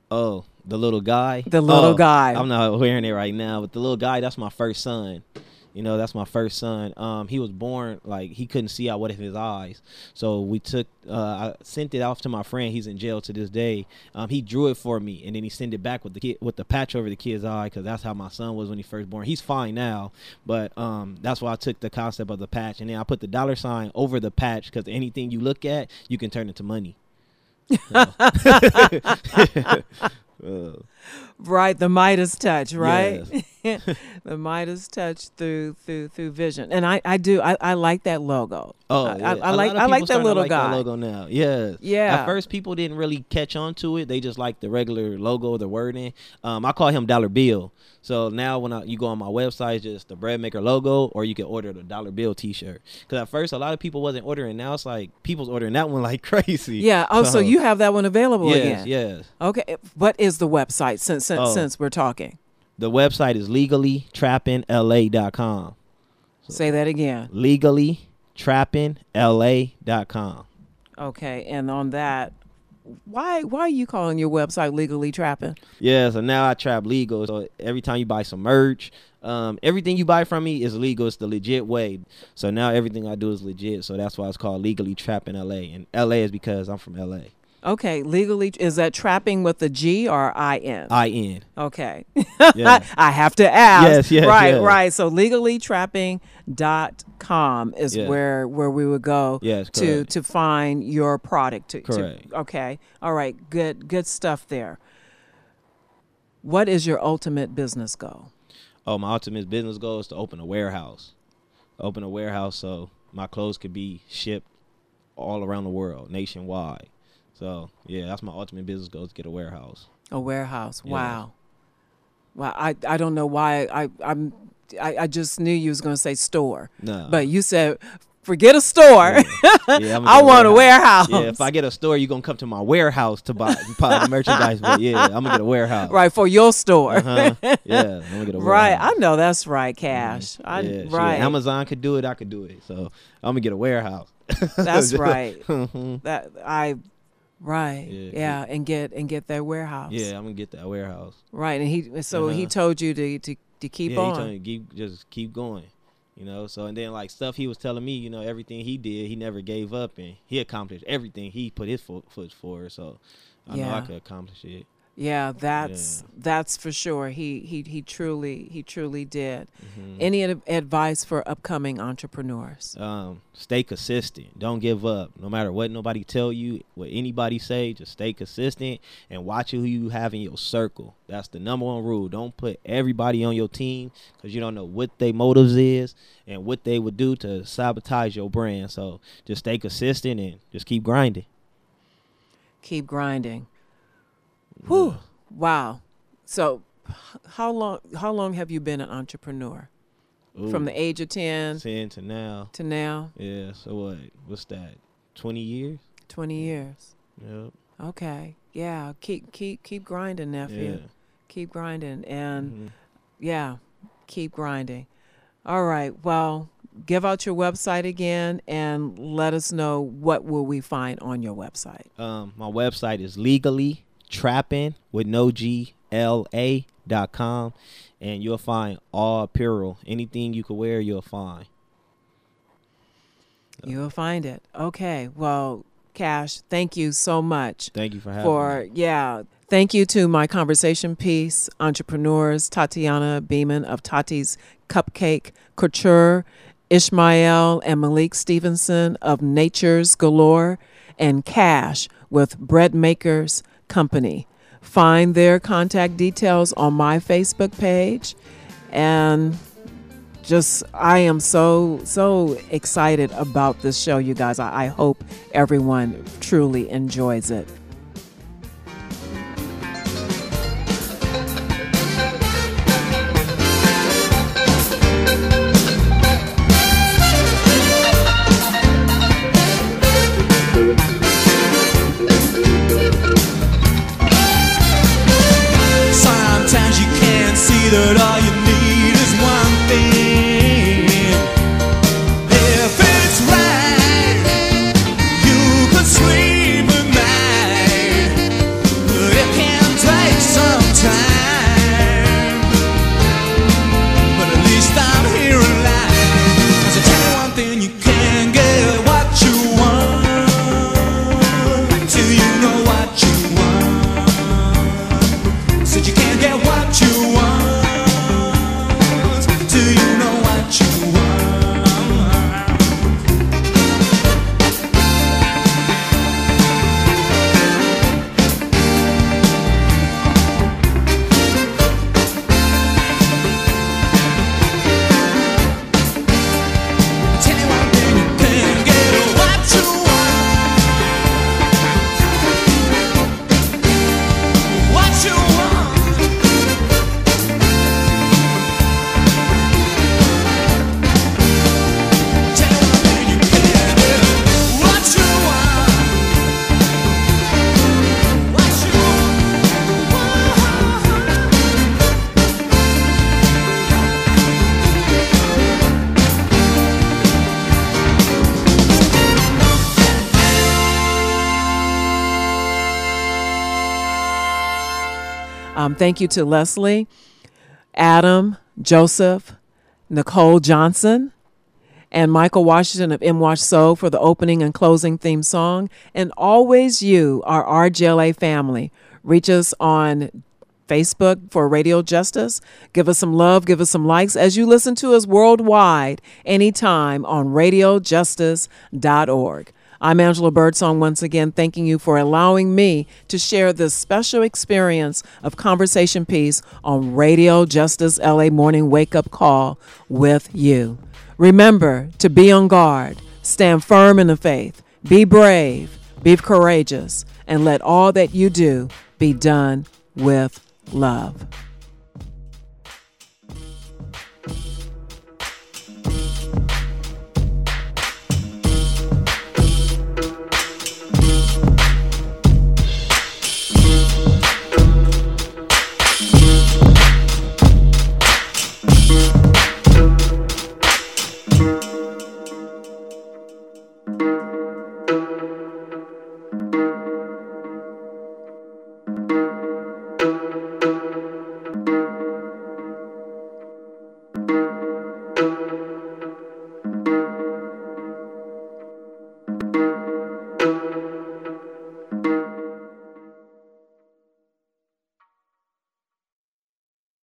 Speaker 9: Oh, the little guy.
Speaker 1: The little
Speaker 9: Oh,
Speaker 1: guy.
Speaker 9: I'm not wearing it right now, but the little guy. That's my first son. You know, that's my first son. Um, he was born like he couldn't see out one of his eyes, so we took. Uh, I sent it off to my friend. He's in jail to this day. Um, he drew it for me, and then he sent it back with the kid with the patch over the kid's eye because that's how my son was when he first born. He's fine now, but um, that's why I took the concept of the patch, and then I put the dollar sign over the patch because anything you look at, you can turn into money. *laughs* Uh, *laughs*
Speaker 1: Right, the Midas touch, right?
Speaker 9: Yes. *laughs*
Speaker 1: the Midas touch through through through vision, and I I do I, I like that logo.
Speaker 9: Oh,
Speaker 1: I,
Speaker 9: yeah.
Speaker 1: I, I like I like that little
Speaker 9: like
Speaker 1: guy.
Speaker 9: That logo now, yeah,
Speaker 1: Yeah.
Speaker 9: At first, people didn't really catch on to it. They just liked the regular logo, the wording. Um, I call him Dollar Bill. So now when I, you go on my website, it's just the bread maker logo, or you can order the Dollar Bill T-shirt. Because at first, a lot of people wasn't ordering. Now it's like people's ordering that one like *laughs* crazy.
Speaker 1: Yeah. Oh, so, you have that one available
Speaker 9: yes,
Speaker 1: again?
Speaker 9: yes.
Speaker 1: Okay. What is the website since since,
Speaker 9: Oh.
Speaker 1: since we're talking?
Speaker 9: The website is legallytrappingla.com.
Speaker 1: Say that again.
Speaker 9: Legallytrappingla.com.
Speaker 1: Okay. And on that, why why are you calling your website legally trapping?
Speaker 9: Yeah, so now I trap legal. So every time you buy some merch, um, everything you buy from me is legal. It's the legit way. So now everything I do is legit. So that's why it's called legally trapping LA. And LA is because I'm from LA.
Speaker 1: Okay, legally is that trapping with a G or I N?
Speaker 9: I N.
Speaker 1: Okay.
Speaker 9: Yeah. *laughs*
Speaker 1: I have to ask.
Speaker 9: Yes, yes,
Speaker 1: Right,
Speaker 9: yes.
Speaker 1: right. So legallytrapping.com is
Speaker 9: Yeah.
Speaker 1: where where we would go
Speaker 9: Yes,
Speaker 1: to
Speaker 9: correct.
Speaker 1: to find your product to, to-
Speaker 9: Correct.
Speaker 1: okay. All right. Good good stuff there. What is your ultimate business goal?
Speaker 9: Oh, my ultimate business goal is to open a warehouse. Open a warehouse so my clothes could be shipped all around the world, nationwide. So yeah, that's my ultimate business goal is to get a warehouse.
Speaker 1: A warehouse.
Speaker 9: Yeah.
Speaker 1: Wow. Wow. I, I don't know why I I'm I, I just knew you was gonna say store.
Speaker 9: No.
Speaker 1: But you said forget a store.
Speaker 9: Yeah, I'ma *laughs*
Speaker 1: I want a warehouse.
Speaker 9: Yeah, if I get a store, you're gonna come to my warehouse to buy, *laughs* buy merchandise. But yeah, I'm gonna get a warehouse.
Speaker 1: right for your store.
Speaker 9: Uh-huh. Yeah, I'm gonna get a *laughs* warehouse. Right.
Speaker 1: I know that's right, Cash. I
Speaker 9: yeah,
Speaker 1: right.
Speaker 9: Amazon could do it. I could do it. So I'm gonna get a warehouse.
Speaker 1: That's right.
Speaker 9: Mhm.
Speaker 1: That I right.
Speaker 9: Yeah.
Speaker 1: Yeah, and get and get that warehouse.
Speaker 9: yeah, I'm gonna get that warehouse.
Speaker 1: Right, and he so he
Speaker 9: Uh-huh.
Speaker 1: told you to to, to keep
Speaker 9: yeah, He
Speaker 1: on.
Speaker 9: told me keep just keep going. You know, so and then like stuff he was telling me, you know, everything he did, he never gave up, and he accomplished everything he put his foot, foot forward. So I know I could accomplish it.
Speaker 1: Yeah, that's that's for sure. He he he truly he truly did.
Speaker 9: Mm-hmm.
Speaker 1: Any ad- advice for upcoming entrepreneurs?
Speaker 9: um, stay consistent. Don't give up. No matter what nobody tell you, what anybody say, just stay consistent and watch who you have in your circle. That's the number one rule. Don't put everybody on your team because you don't know what their motives is and what they would do to sabotage your brand. So just stay consistent and just keep grinding.
Speaker 1: Keep grinding. Whew. Wow. So how long how long have you been an entrepreneur? From the age of 10
Speaker 9: ten to now.
Speaker 1: to now?
Speaker 9: Yeah. So what? What's that? Twenty years.
Speaker 1: 20 years.
Speaker 9: Yep.
Speaker 1: Okay. Yeah, keep keep keep grinding, nephew.
Speaker 9: Yeah.
Speaker 1: Keep grinding and
Speaker 9: Mhm.
Speaker 1: yeah, keep grinding. All right. Well, give out your website again and let us know what will we find on your website.
Speaker 9: Um, my website is legally trapping with no G L A dot com, and you'll find all apparel, anything you could wear, you'll find.
Speaker 1: You will find it. Okay. Well, Cash, thank you so much
Speaker 9: Thank you for having
Speaker 1: for
Speaker 9: me.
Speaker 1: yeah. Thank you to my conversation piece entrepreneurs Tatiana Beeman of Tati's Cupcake Couture, Ishmael and Malik Stevenson of Nature's Galore, and Cash with Bread Makers Company. Find their contact details on my Facebook page and just I am so so excited about this show, you guys. I, I hope everyone truly enjoys it. Thank you to Leslie, Adam, Joseph, Nicole Johnson, and Michael Washington of M Wash Soul for the opening and closing theme song. And always you, our RJLA family. Reach us on Facebook for Radio Justice. Give us some love, give us some likes as you listen to us worldwide anytime on radiojustice.org. I'm Angela Birdsong once again, thanking you for allowing me to share this special experience of conversation piece on Radio Justice LA Morning Wake Up Call with you. Remember to be on guard, stand firm in the faith, be brave, be courageous, and let all that you do be done with love.